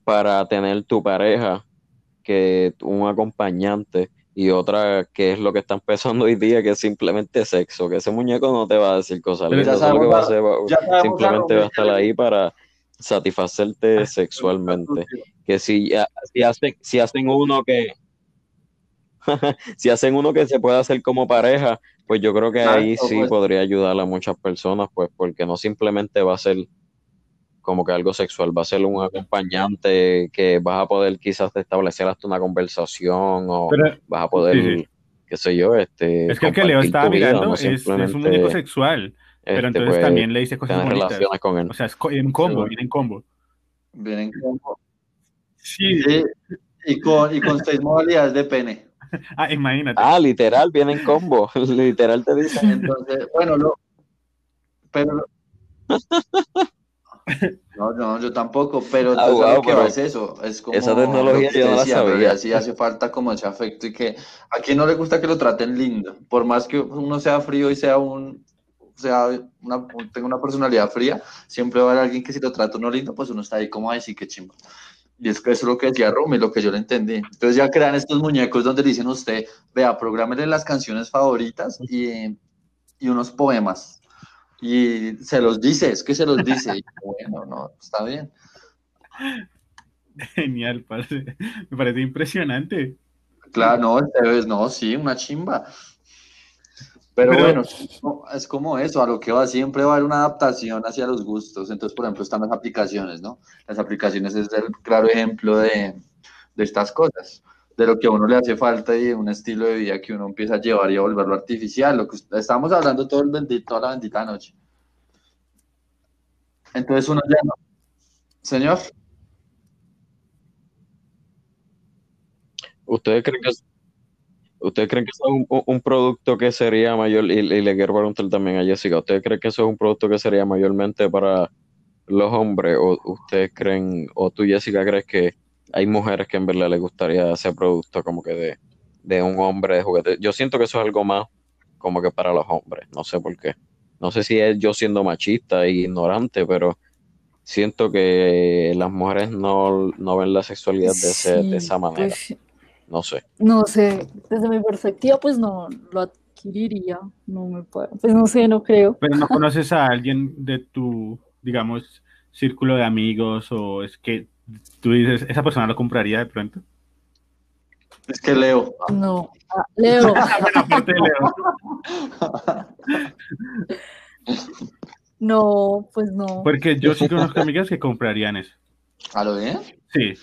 para tener tu pareja que un acompañante y otra que es lo que está empezando hoy día, que es simplemente sexo, que ese muñeco no te va a decir cosas lindas, que va a hacer, simplemente va a estar ahí para satisfacerte sexualmente. Que si, si, hacen, si hacen uno que si hacen uno que se pueda hacer como pareja, pues yo creo que ahí sí pues. podría ayudar a muchas personas, pues porque no simplemente va a ser como que algo sexual, va a ser un acompañante que vas a poder quizás establecer hasta una conversación o vas a poder, qué sé yo, este... Es que el que Leo estaba mirando es, un muñeco sexual, pero este, entonces pues, también le dice cosas bonitas. relaciones con él. O sea, es en combo, viene en combo. Viene en combo. Sí. Y, con, y con seis modalidades de pene. Ah, imagínate. Ah, literal, viene en combo. literal te dice. Entonces, bueno, lo, pero... No, no, yo tampoco, pero ah, es eso, es como esa tecnología yo no la sabía. Sí hace falta como ese afecto y que a quien no le gusta que lo traten lindo, por más que uno sea frío y sea un sea, una, tenga una personalidad fría, siempre va a haber alguien que si lo trata uno lindo, pues uno está ahí como, ay, sí, qué chimba. Y es que eso es lo que decía Rumi, lo que yo le entendí. Entonces ya crean estos muñecos donde le dicen a usted, vea, prográmele las canciones favoritas y, y unos poemas. Y se los dice, es que se los dice. Y bueno, no, está bien. Genial, me parece impresionante. Claro, no, no, sí, una chimba. Pero, bueno, es como eso, a lo que va, siempre va a haber una adaptación hacia los gustos. Entonces, por ejemplo, están las aplicaciones, ¿no? Las aplicaciones es el claro ejemplo de, de estas cosas, de lo que a uno le hace falta y un estilo de vida que uno empieza a llevar y a volverlo artificial, lo que estamos hablando todo el bendito, toda la bendita noche. Entonces uno ya no. Señor. ¿Ustedes creen que ¿Ustedes creen que eso es un, producto que sería mayor, y, le quiero preguntar también a Jessica, ¿ustedes creen que eso es un producto que sería mayormente para los hombres? ¿O ustedes creen, o tú Jessica crees que hay mujeres que en verdad les gustaría ese producto como que de, un hombre de juguete? Yo siento que eso es algo más como que para los hombres, no sé por qué. No sé si es yo siendo machista e ignorante, pero siento que las mujeres no, ven la sexualidad de, de esa manera. Pues, no sé. No sé, desde mi perspectiva, pues no lo adquiriría. No me puedo, pues no sé, no creo. Pero no conoces a alguien de tu, digamos, círculo de amigos o es que tú dices, esa persona lo compraría de pronto. Es que Leo. No, ah, Leo. no, pues no. Porque yo sí conozco amigas que comprarían eso. ¿A lo bien? Sí.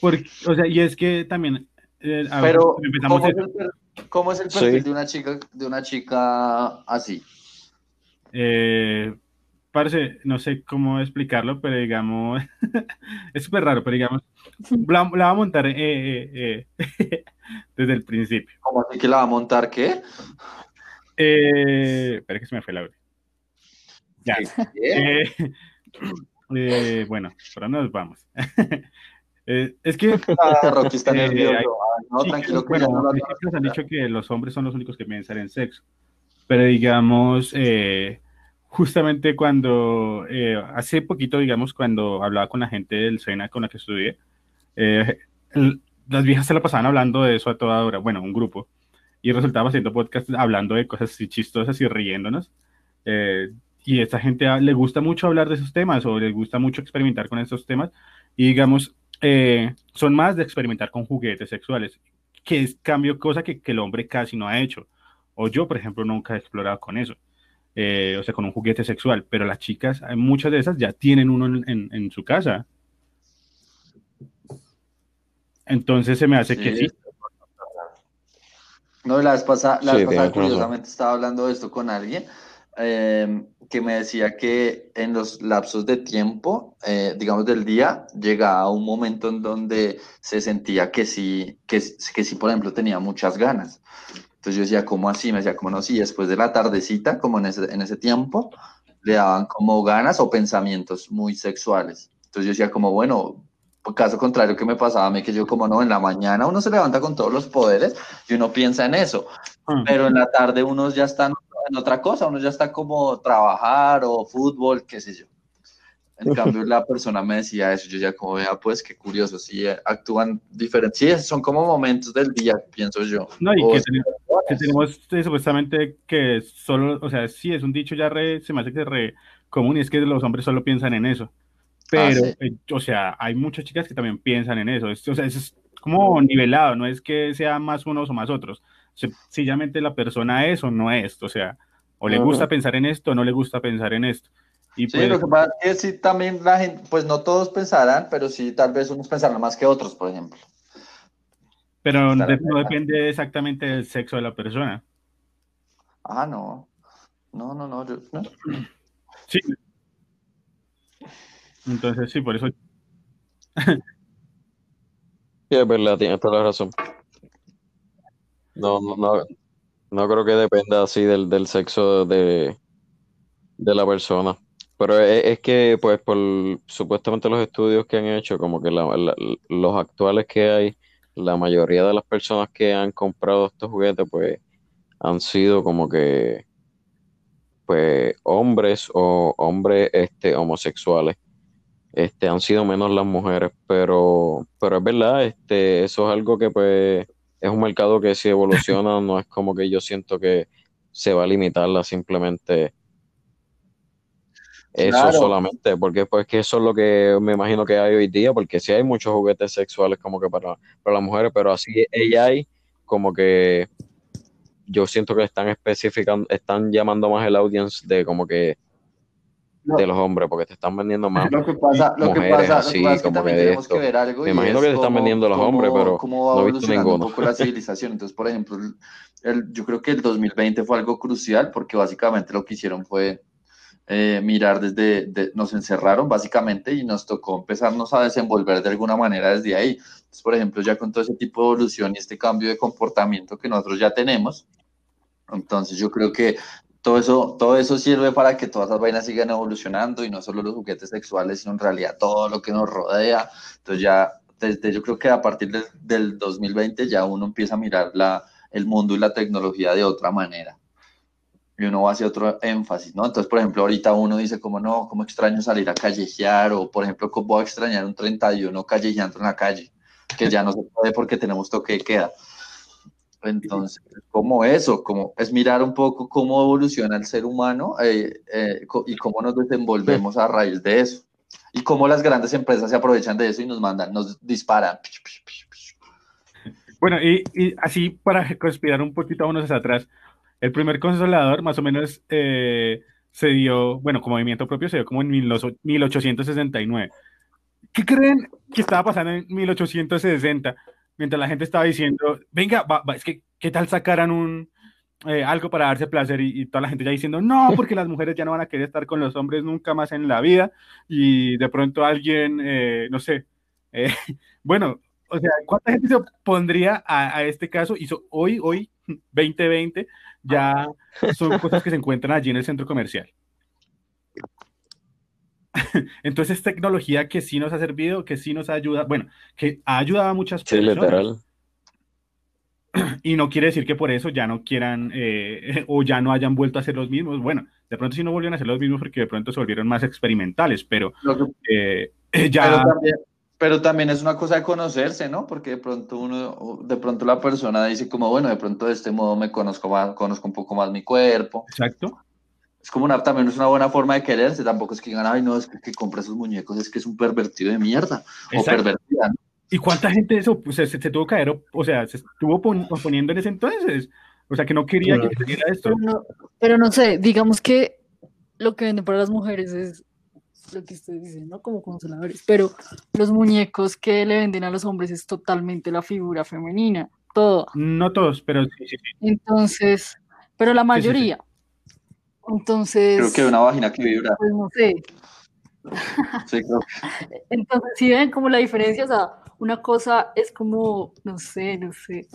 Porque, o sea, y es que también eh, Pero, ¿cómo es, el, perfil de una chica de una chica así? Eh, parece, no sé cómo explicarlo, pero digamos, es súper raro, pero digamos, la, va a montar eh, eh, desde el principio. ¿Cómo así que la va a montar qué? espera que se me fue la hora. Ya. bueno, ahora nos vamos. Eh, es que. Ah, Rocky está eh, nervioso. Ah, no, tranquilo, bueno, los han dicho que los hombres son los únicos que piensan en sexo. Pero digamos, eh, justamente cuando. hace poquito, digamos, cuando hablaba con la gente del SENA con la que estudié, las viejas se la pasaban hablando de eso a toda hora. Bueno, un grupo. Y resultaba haciendo podcast hablando de cosas así chistosas y riéndonos. y a esta gente le gusta mucho hablar de esos temas o le gusta mucho experimentar con esos temas. Y digamos, eh, son más de experimentar con juguetes sexuales, que es cambio cosa que, el hombre casi no ha hecho. O yo, por ejemplo, nunca he explorado con eso. Eh, o sea, con un juguete sexual, pero las chicas, muchas de esas ya tienen uno en, su casa. Entonces se me hace que sí. No, la vez pasada, la vez pasada curiosamente estaba hablando de esto con alguien Em, que me decía que en los lapsos de tiempo, eh, digamos del día, llegaba un momento en donde se sentía que sí, que, que sí, por ejemplo, tenía muchas ganas. Entonces yo decía, ¿cómo así? Me decía, ¿cómo no? Sí, después de la tardecita, como en ese, en ese tiempo, le daban como ganas o pensamientos muy sexuales. Entonces yo decía, como, bueno, por caso contrario que me pasaba a mí, que yo como no, en la mañana uno se levanta con todos los poderes y uno piensa en eso, ah. pero en la tarde uno ya está en otra cosa, uno ya está como trabajar o fútbol, qué sé yo. En cambio, la persona me decía eso, yo ya como vea, pues qué curioso, sí, actúan diferentes, sí, son como momentos del día, pienso yo. No, y que, tenemos, eh, supuestamente que solo, o sea, sí, es un dicho ya re, se me hace que es re común y es que los hombres solo piensan en eso. Pero, ah, eh, o sea, hay muchas chicas que también piensan en eso. o sea, es como nivelado, no es que sea más unos o más otros sencillamente la persona es o no es, o sea, o le gusta pensar en esto o no le gusta pensar en esto. Y sí, pues lo que pasa es que sí, también la gente, pues no todos pensarán, pero sí, tal vez unos pensarán más que otros, por ejemplo. Pero no depende exactamente del sexo de la persona. Ah, no. No, no, no. no. Sí. Entonces, sí, por eso. sí, es verdad, tienes toda la razón. No, no, no, creo que dependa así del, del sexo de, de la persona. Pero es, que, pues, por supuestamente los estudios que han hecho, como que los actuales que hay, la mayoría de las personas que han comprado estos juguetes, pues, han sido como que pues hombres o hombres este, homosexuales este, han sido menos las mujeres, pero, pero es verdad, este, eso es algo que pues es un mercado que si evoluciona, no es como que yo siento que se va a limitarla simplemente eso solamente, porque pues que eso es lo que me imagino que hay hoy día, porque sí hay muchos juguetes sexuales como que para, para las mujeres, pero así ella hay como que yo siento que están especificando, están llamando más el audience de como que de los hombres, porque te están vendiendo más lo que pasa, lo que pasa, así, como que, de esto. ver algo Me imagino que te están vendiendo los hombres, pero no he visto ninguno. un poco la civilización. Entonces, por ejemplo, el, yo creo que el 2020 fue algo crucial porque básicamente lo que hicieron fue eh, mirar desde, nos encerraron básicamente y nos tocó empezarnos a desenvolver de alguna manera desde ahí. Entonces, por ejemplo, ya con todo ese tipo de evolución y este cambio de comportamiento que nosotros ya tenemos, entonces yo creo que todo eso, todo eso sirve para que todas las vainas sigan evolucionando y no solo los juguetes sexuales, sino en realidad todo lo que nos rodea. Entonces ya desde yo creo que a partir del, 2020 ya uno empieza a mirar la, el mundo y la tecnología de otra manera. Y uno va hacia otro énfasis, ¿no? Entonces, por ejemplo, ahorita uno dice como, no, cómo extraño salir a callejear, o por ejemplo, cómo voy a extrañar un 31 callejeando en la calle, que ya no se puede porque tenemos toque de queda. Entonces, como eso, como es mirar un poco cómo evoluciona el ser humano eh, eh, y cómo nos desenvolvemos a raíz de eso. Y cómo las grandes empresas se aprovechan de eso y nos mandan, nos disparan. Bueno, y, así para conspirar un poquito a unos atrás, el primer consolador más o menos eh, se dio, bueno, como movimiento propio se dio como en 1869. ¿Qué creen que estaba pasando en 1860? Mientras la gente estaba diciendo, venga, es que, ¿qué tal sacaran un, eh, algo para darse placer y, toda la gente ya diciendo, no, porque las mujeres ya no van a querer estar con los hombres nunca más en la vida y de pronto alguien, eh, no sé, eh, bueno, o sea, ¿cuánta gente se opondría a, este caso? Y hoy, hoy, 2020, ya son cosas que se encuentran allí en el centro comercial. Entonces, tecnología que sí nos ha servido, que sí nos ayuda, bueno, que ha ayudado a muchas personas. Sí, literal. Y no quiere decir que por eso ya no quieran eh, o ya no hayan vuelto a ser los mismos. Bueno, de pronto sí no volvieron a ser los mismos porque de pronto se volvieron más experimentales, pero eh, ya... Pero también, es una cosa de conocerse, ¿no? Porque de pronto uno, de pronto la persona dice como, bueno, de pronto de este modo me conozco más, conozco un poco más mi cuerpo. Exacto es como una, también es una buena forma de quererse, tampoco es que digan, ay, no, es que, que compra esos muñecos, es que es un pervertido de mierda, o pervertida, ¿Y cuánta gente eso pues, se, se, tuvo que caer, o sea, se estuvo oponiendo en ese entonces? O sea, que no quería que se esto. Pero no, pero no sé, digamos que lo que venden para las mujeres es lo que ustedes dicen, ¿no? Como consoladores, pero los muñecos que le venden a los hombres es totalmente la figura femenina, todo. No todos, pero sí, sí, sí. Entonces, pero la mayoría. Entonces. Creo que hay una vagina que vibra. Pues no sé. Sí, creo. Entonces, si ven como la diferencia, o sea, una cosa es como, no sé, no sé.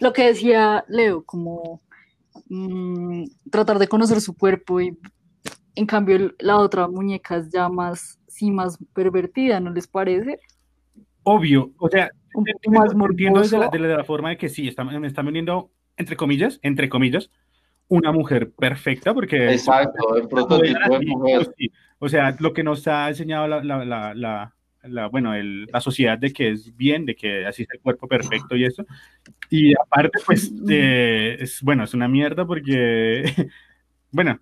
Lo que decía Leo, como mm, tratar de conocer su cuerpo y en cambio la otra muñeca es ya más, sí, más pervertida, ¿no les parece? Obvio, o sea, un poco más entiendo desde la, de la, forma de que sí, están, me están vendiendo, entre comillas, entre comillas, una mujer perfecta, porque... Exacto, el prototipo de mujer. O sea, lo que nos ha enseñado la, la, la, la bueno, el, la sociedad de que es bien, de que así es el cuerpo perfecto y eso. Y aparte, pues, es, bueno, es una mierda porque, bueno,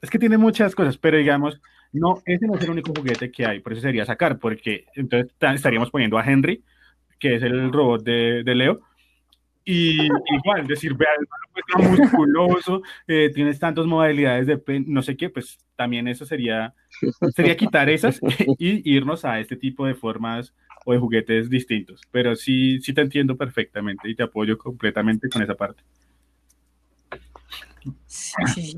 es que tiene muchas cosas, pero digamos, no, ese no es el único juguete que hay, por eso sería sacar, porque entonces estaríamos poniendo a Henry, que es el robot de, de Leo, y igual, decir, vea, el es musculoso, eh, tienes tantas modalidades de no sé qué, pues también eso sería, sería quitar esas y irnos a este tipo de formas o de juguetes distintos. Pero sí, sí te entiendo perfectamente y te apoyo completamente con esa parte. Sí.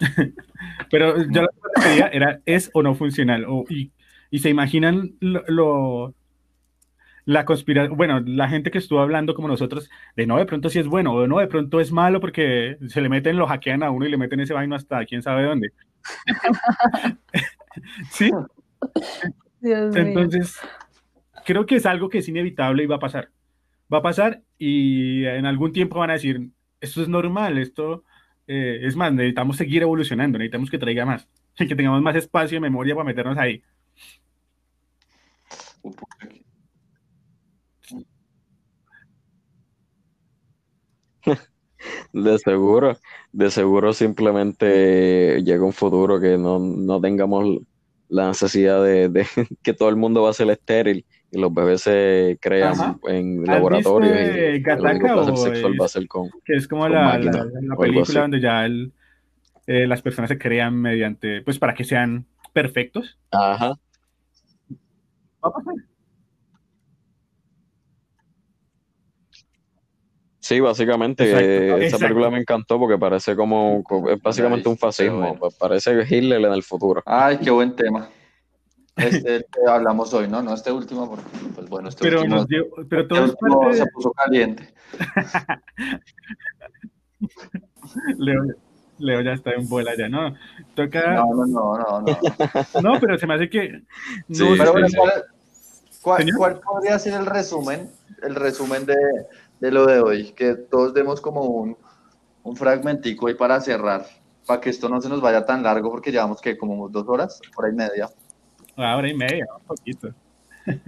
Pero yo la pregunta era, ¿es o no funcional? O, y, y se imaginan lo la conspiración, bueno, la gente que estuvo hablando como nosotros, de no, de pronto sí es bueno, o no, de pronto es malo porque se le meten, lo hackean a uno y le meten ese vaino hasta quién sabe dónde. ¿Sí? Entonces, creo que es algo que es inevitable y va a pasar. Va a pasar y en algún tiempo van a decir, esto es normal, esto eh, es más, necesitamos seguir evolucionando, necesitamos que traiga más, que tengamos más espacio y memoria para meternos ahí. De seguro, de seguro simplemente llega un futuro que no, tengamos la necesidad de, que todo el mundo va a ser estéril y los bebés se crean en laboratorios y el sexual va a ser con que es como la, película donde ya eh, las personas se crean mediante pues para que sean perfectos ajá. Va a pasar Sí, básicamente esa película me encantó porque parece como, es básicamente un fascismo, parece Hitler en el futuro. Ay, qué buen tema. Este que hablamos hoy, ¿no? No este último, porque, pues bueno, este pero último, pero todo este último se puso caliente. Leo, ya está en bola ya, ¿no? Toca... No, no, no, no, no. no, pero se me hace que... Sí, pero bueno, ¿cuál, ¿cuál podría ser el resumen, el resumen de de lo de hoy, que todos demos como un, un fragmentico ahí para cerrar, para que esto no se nos vaya tan largo, porque llevamos que como dos horas, hora y media. Una hora y media, un poquito.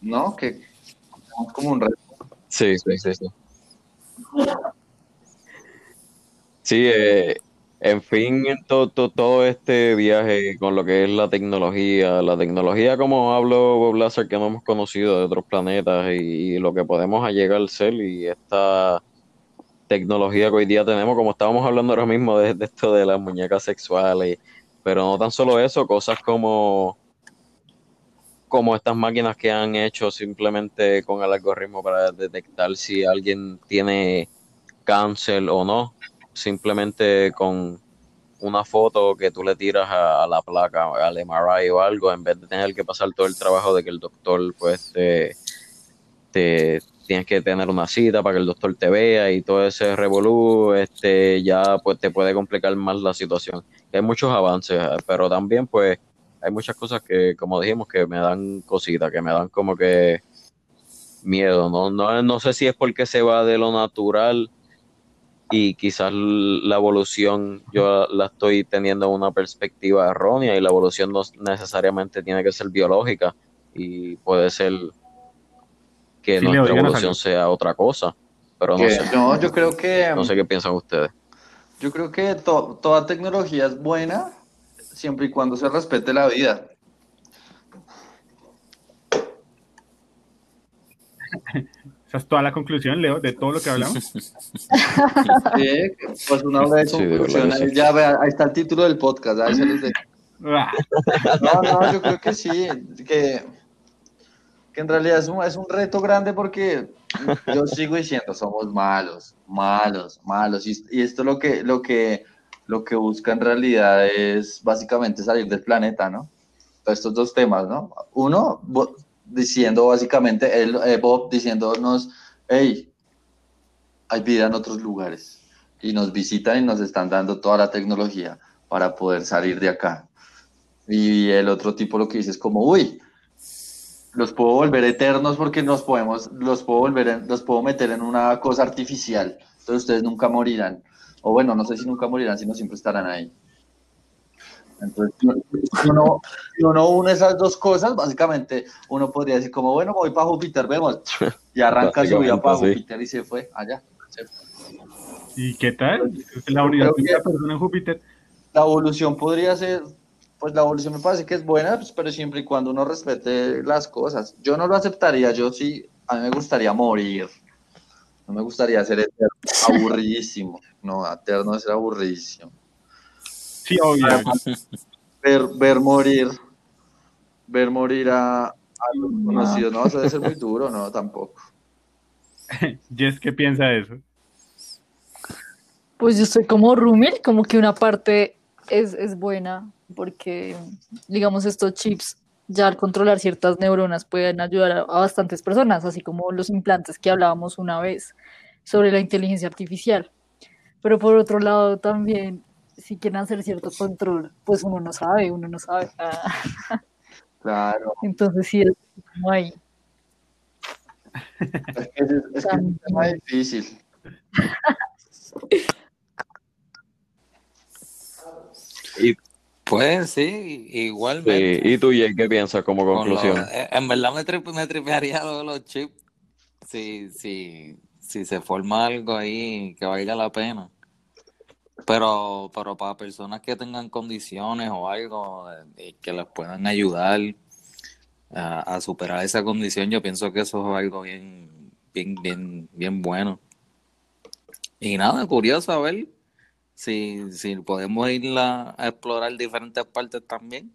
¿No? Que como un reto. Sí, sí, sí. Sí, sí eh, en fin, todo, todo, este viaje con lo que es la tecnología, la tecnología como hablo Blaser que no hemos conocido de otros planetas y, lo que podemos llegar al ser y esta tecnología que hoy día tenemos, como estábamos hablando ahora mismo de, esto de las muñecas sexuales, pero no tan solo eso, cosas como como estas máquinas que han hecho simplemente con el algoritmo para detectar si alguien tiene cáncer o no simplemente con una foto que tú le tiras a, la placa, al MRI o algo, en vez de tener que pasar todo el trabajo de que el doctor, pues, te, tienes que tener una cita para que el doctor te vea y todo ese revolú, este, ya pues te puede complicar más la situación. Hay muchos avances, pero también, pues, hay muchas cosas que, como dijimos, que me dan cositas, que me dan como que miedo, no, no, no sé si es porque se va de lo natural y quizás la evolución yo la estoy teniendo una perspectiva errónea y la evolución no necesariamente tiene que ser biológica y puede ser que nuestra evolución sea otra cosa, pero no sé. No, yo creo que... No sé qué piensan ustedes. Yo creo que toda tecnología es buena siempre y cuando se respete la vida. Esa es toda la conclusión, Leo, de todo lo que hablamos. Sí, pues una vez conclusión. ya ahí está el título del podcast. Ahí se les ah. No, no, yo creo que sí, que, que en realidad es un, es un reto grande porque yo sigo diciendo, somos malos, malos, malos. Y, y esto lo que, lo, que, lo que busca en realidad es básicamente salir del planeta, ¿no? estos dos temas, ¿no? Uno, diciendo básicamente, el, eh, Bob diciéndonos, hey, hay vida en otros lugares y nos visitan y nos están dando toda la tecnología para poder salir de acá. Y el otro tipo lo que dice es como, uy, los puedo volver eternos porque nos podemos, los puedo volver, los puedo meter en una cosa artificial. Entonces ustedes nunca morirán. O bueno, no sé si nunca morirán, sino siempre estarán ahí. Entonces, si uno, uno, une esas dos cosas, básicamente uno podría decir como, bueno, voy para Júpiter, vemos, y arranca su vida para Júpiter y se fue allá. ¿Y qué tal? La unidad en Júpiter. La evolución podría ser, pues la evolución me parece que es buena, pues, pero siempre y cuando uno respete las cosas. Yo no lo aceptaría, yo sí, a mí me gustaría morir. No me gustaría ser eterno, aburridísimo. No, eterno es ser aburridísimo. Sí, obvio. Ver, ver morir, ver morir a, los conocidos, no, eso debe ser muy duro, no, tampoco. Jess, ¿qué piensa de eso? Pues yo estoy como Rumil, como que una parte es, es buena, porque, digamos, estos chips, ya al controlar ciertas neuronas, pueden ayudar a, a bastantes personas, así como los implantes que hablábamos una vez sobre la inteligencia artificial. Pero por otro lado, también si quieren hacer cierto control, pues uno no sabe, uno no sabe. Claro. Entonces sí, es como ahí. Es que es, es, que es difícil. Y, pues sí, igualmente. ¿Y tú, Jay, qué piensas como conclusión? En verdad me, me tripearía lo de los chips. Si, si, si se forma algo ahí que valga la pena. Pero, pero para personas que tengan condiciones o algo eh, que les puedan ayudar a, superar esa condición, yo pienso que eso es algo bien, bien, bien, bien bueno. Y nada, curioso a ver si, si podemos ir a, explorar diferentes partes también.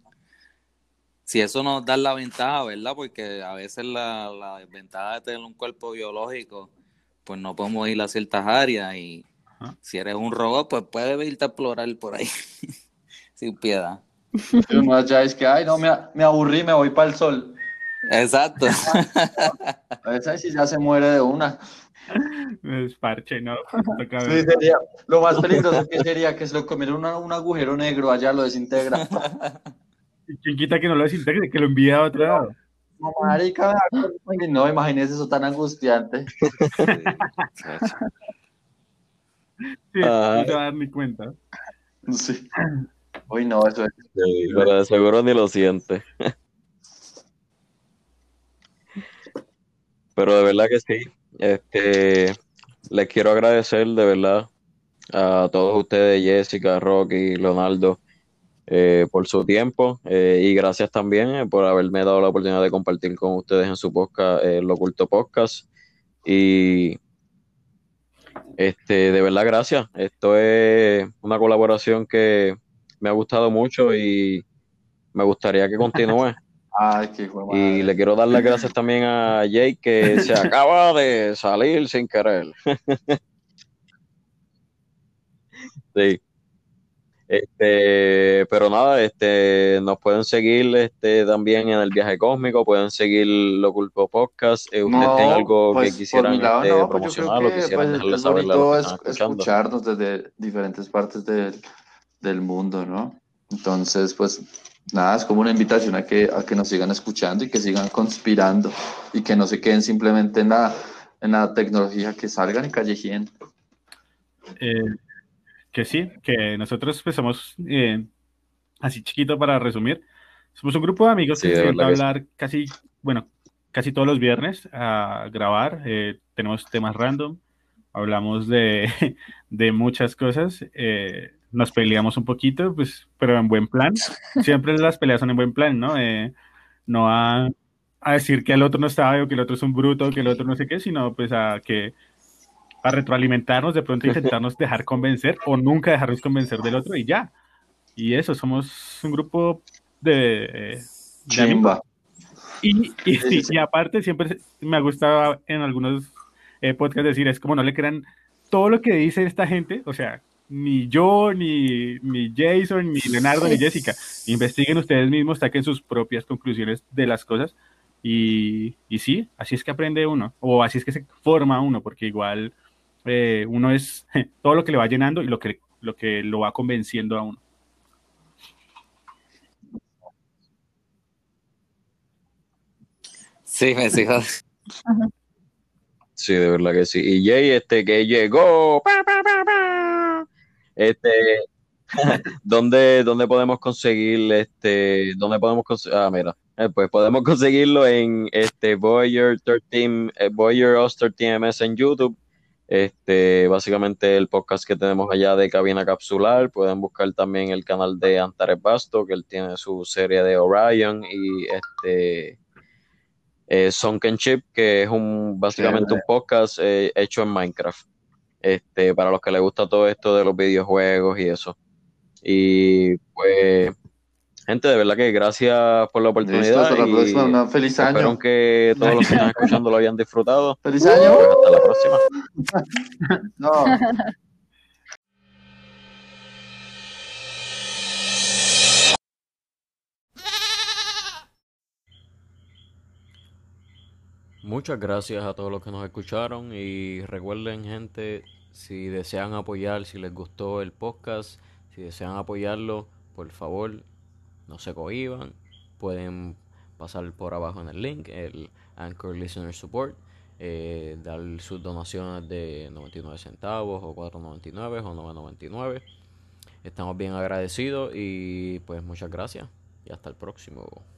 Si eso nos da la ventaja, ¿verdad? Porque a veces la, la ventaja de tener un cuerpo biológico, pues no podemos ir a ciertas áreas y si eres un robot, pues puedes irte a explorar por ahí sin piedad. Ya es que, ay, no, me, me aburrí, me voy para el sol. Exacto. A veces si ya se muere de una. Es parche, ¿no? Sí, sería, lo más peligroso que sería que se lo comiera un agujero negro allá, lo desintegra. ¿Quién quita que no lo desintegre, que lo envíe a otro lado? No, marica, no, imagínese eso tan angustiante. Sí, no te vas a dar ni cuenta. Sí. Uy, no, eso es. Sí, pero de seguro ni lo siente. Pero de verdad que sí. Este, les quiero agradecer de verdad a todos ustedes, Jessica, Rocky, Leonardo, eh, por su tiempo eh, y gracias también eh, por haberme dado la oportunidad de compartir con ustedes en su podcast, el Oculto Podcast. Y este, de verdad, gracias. Esto es una colaboración que me ha gustado mucho y me gustaría que continúe. Ay, qué y le quiero dar las gracias también a Jake que se acaba de salir sin querer. sí. Este, pero nada, este, nos pueden seguir este, también en el viaje cósmico, pueden seguir lo culpo podcast. Eh, ¿Ustedes tienen algo que pues, quisieran este, pues, promocionar o quisieran pues, dejarles saber es escucharnos desde diferentes partes del, del mundo, ¿no? Entonces, pues nada, es como una invitación a que, a que nos sigan escuchando y que sigan conspirando y que no se queden simplemente en la, en la tecnología, que salgan y callejíen. Eh, que sí, que nosotros pues somos, eh, así chiquito para resumir, somos un grupo de amigos que se hablar casi, bueno, casi todos los viernes a grabar, eh, tenemos temas random, hablamos de, de muchas cosas, eh, nos peleamos un poquito, pues, pero en buen plan, siempre las peleas son en buen plan, ¿no? no a, a decir que el otro no sabe o que el otro es un bruto o que el otro no sé qué, sino pues a que a retroalimentarnos, de pronto intentarnos dejar convencer o nunca dejarnos convencer del otro y ya. Y eso, somos un grupo de, de Y, y, aparte, siempre me ha gustado en algunos eh, podcasts decir, es como no le crean todo lo que dice esta gente, o sea, ni yo, ni, ni Jason, ni Leonardo, ni Jessica. Investiguen ustedes mismos, saquen sus propias conclusiones de las cosas. Y, y sí, así es que aprende uno, o así es que se forma uno, porque igual eh, uno es todo lo que le va llenando y lo que, lo que lo va convenciendo a uno. Sí, me sigo. Sí, de verdad que sí. Y Jay, este que llegó. Este, ¿dónde, ¿dónde podemos conseguir este, dónde podemos ah, mira, eh, pues podemos conseguirlo en este Voyager 13, eh, Voyager 13 MS en YouTube este, básicamente el podcast que tenemos allá de Cabina Capsular, pueden buscar también el canal de Antares Basto, que él tiene su serie de Orion y este eh, Sunken Chip, que es un básicamente un podcast eh, hecho en Minecraft. Este, para los que les gusta todo esto de los videojuegos y eso. Y pues Gente, de verdad que gracias por la oportunidad. hasta la próxima. feliz año. Espero que todos los que están escuchando lo hayan disfrutado. ¡Feliz año! Pues hasta la próxima. no. Muchas gracias a todos los que nos escucharon y recuerden gente, si desean apoyar, si les gustó el podcast, si desean apoyarlo, por favor no se cohiban, pueden pasar por abajo en el link, el Anchor Listener Support, eh, dar sus donaciones de 99 centavos o 4.99 o 9.99. Estamos bien agradecidos y pues muchas gracias y hasta el próximo.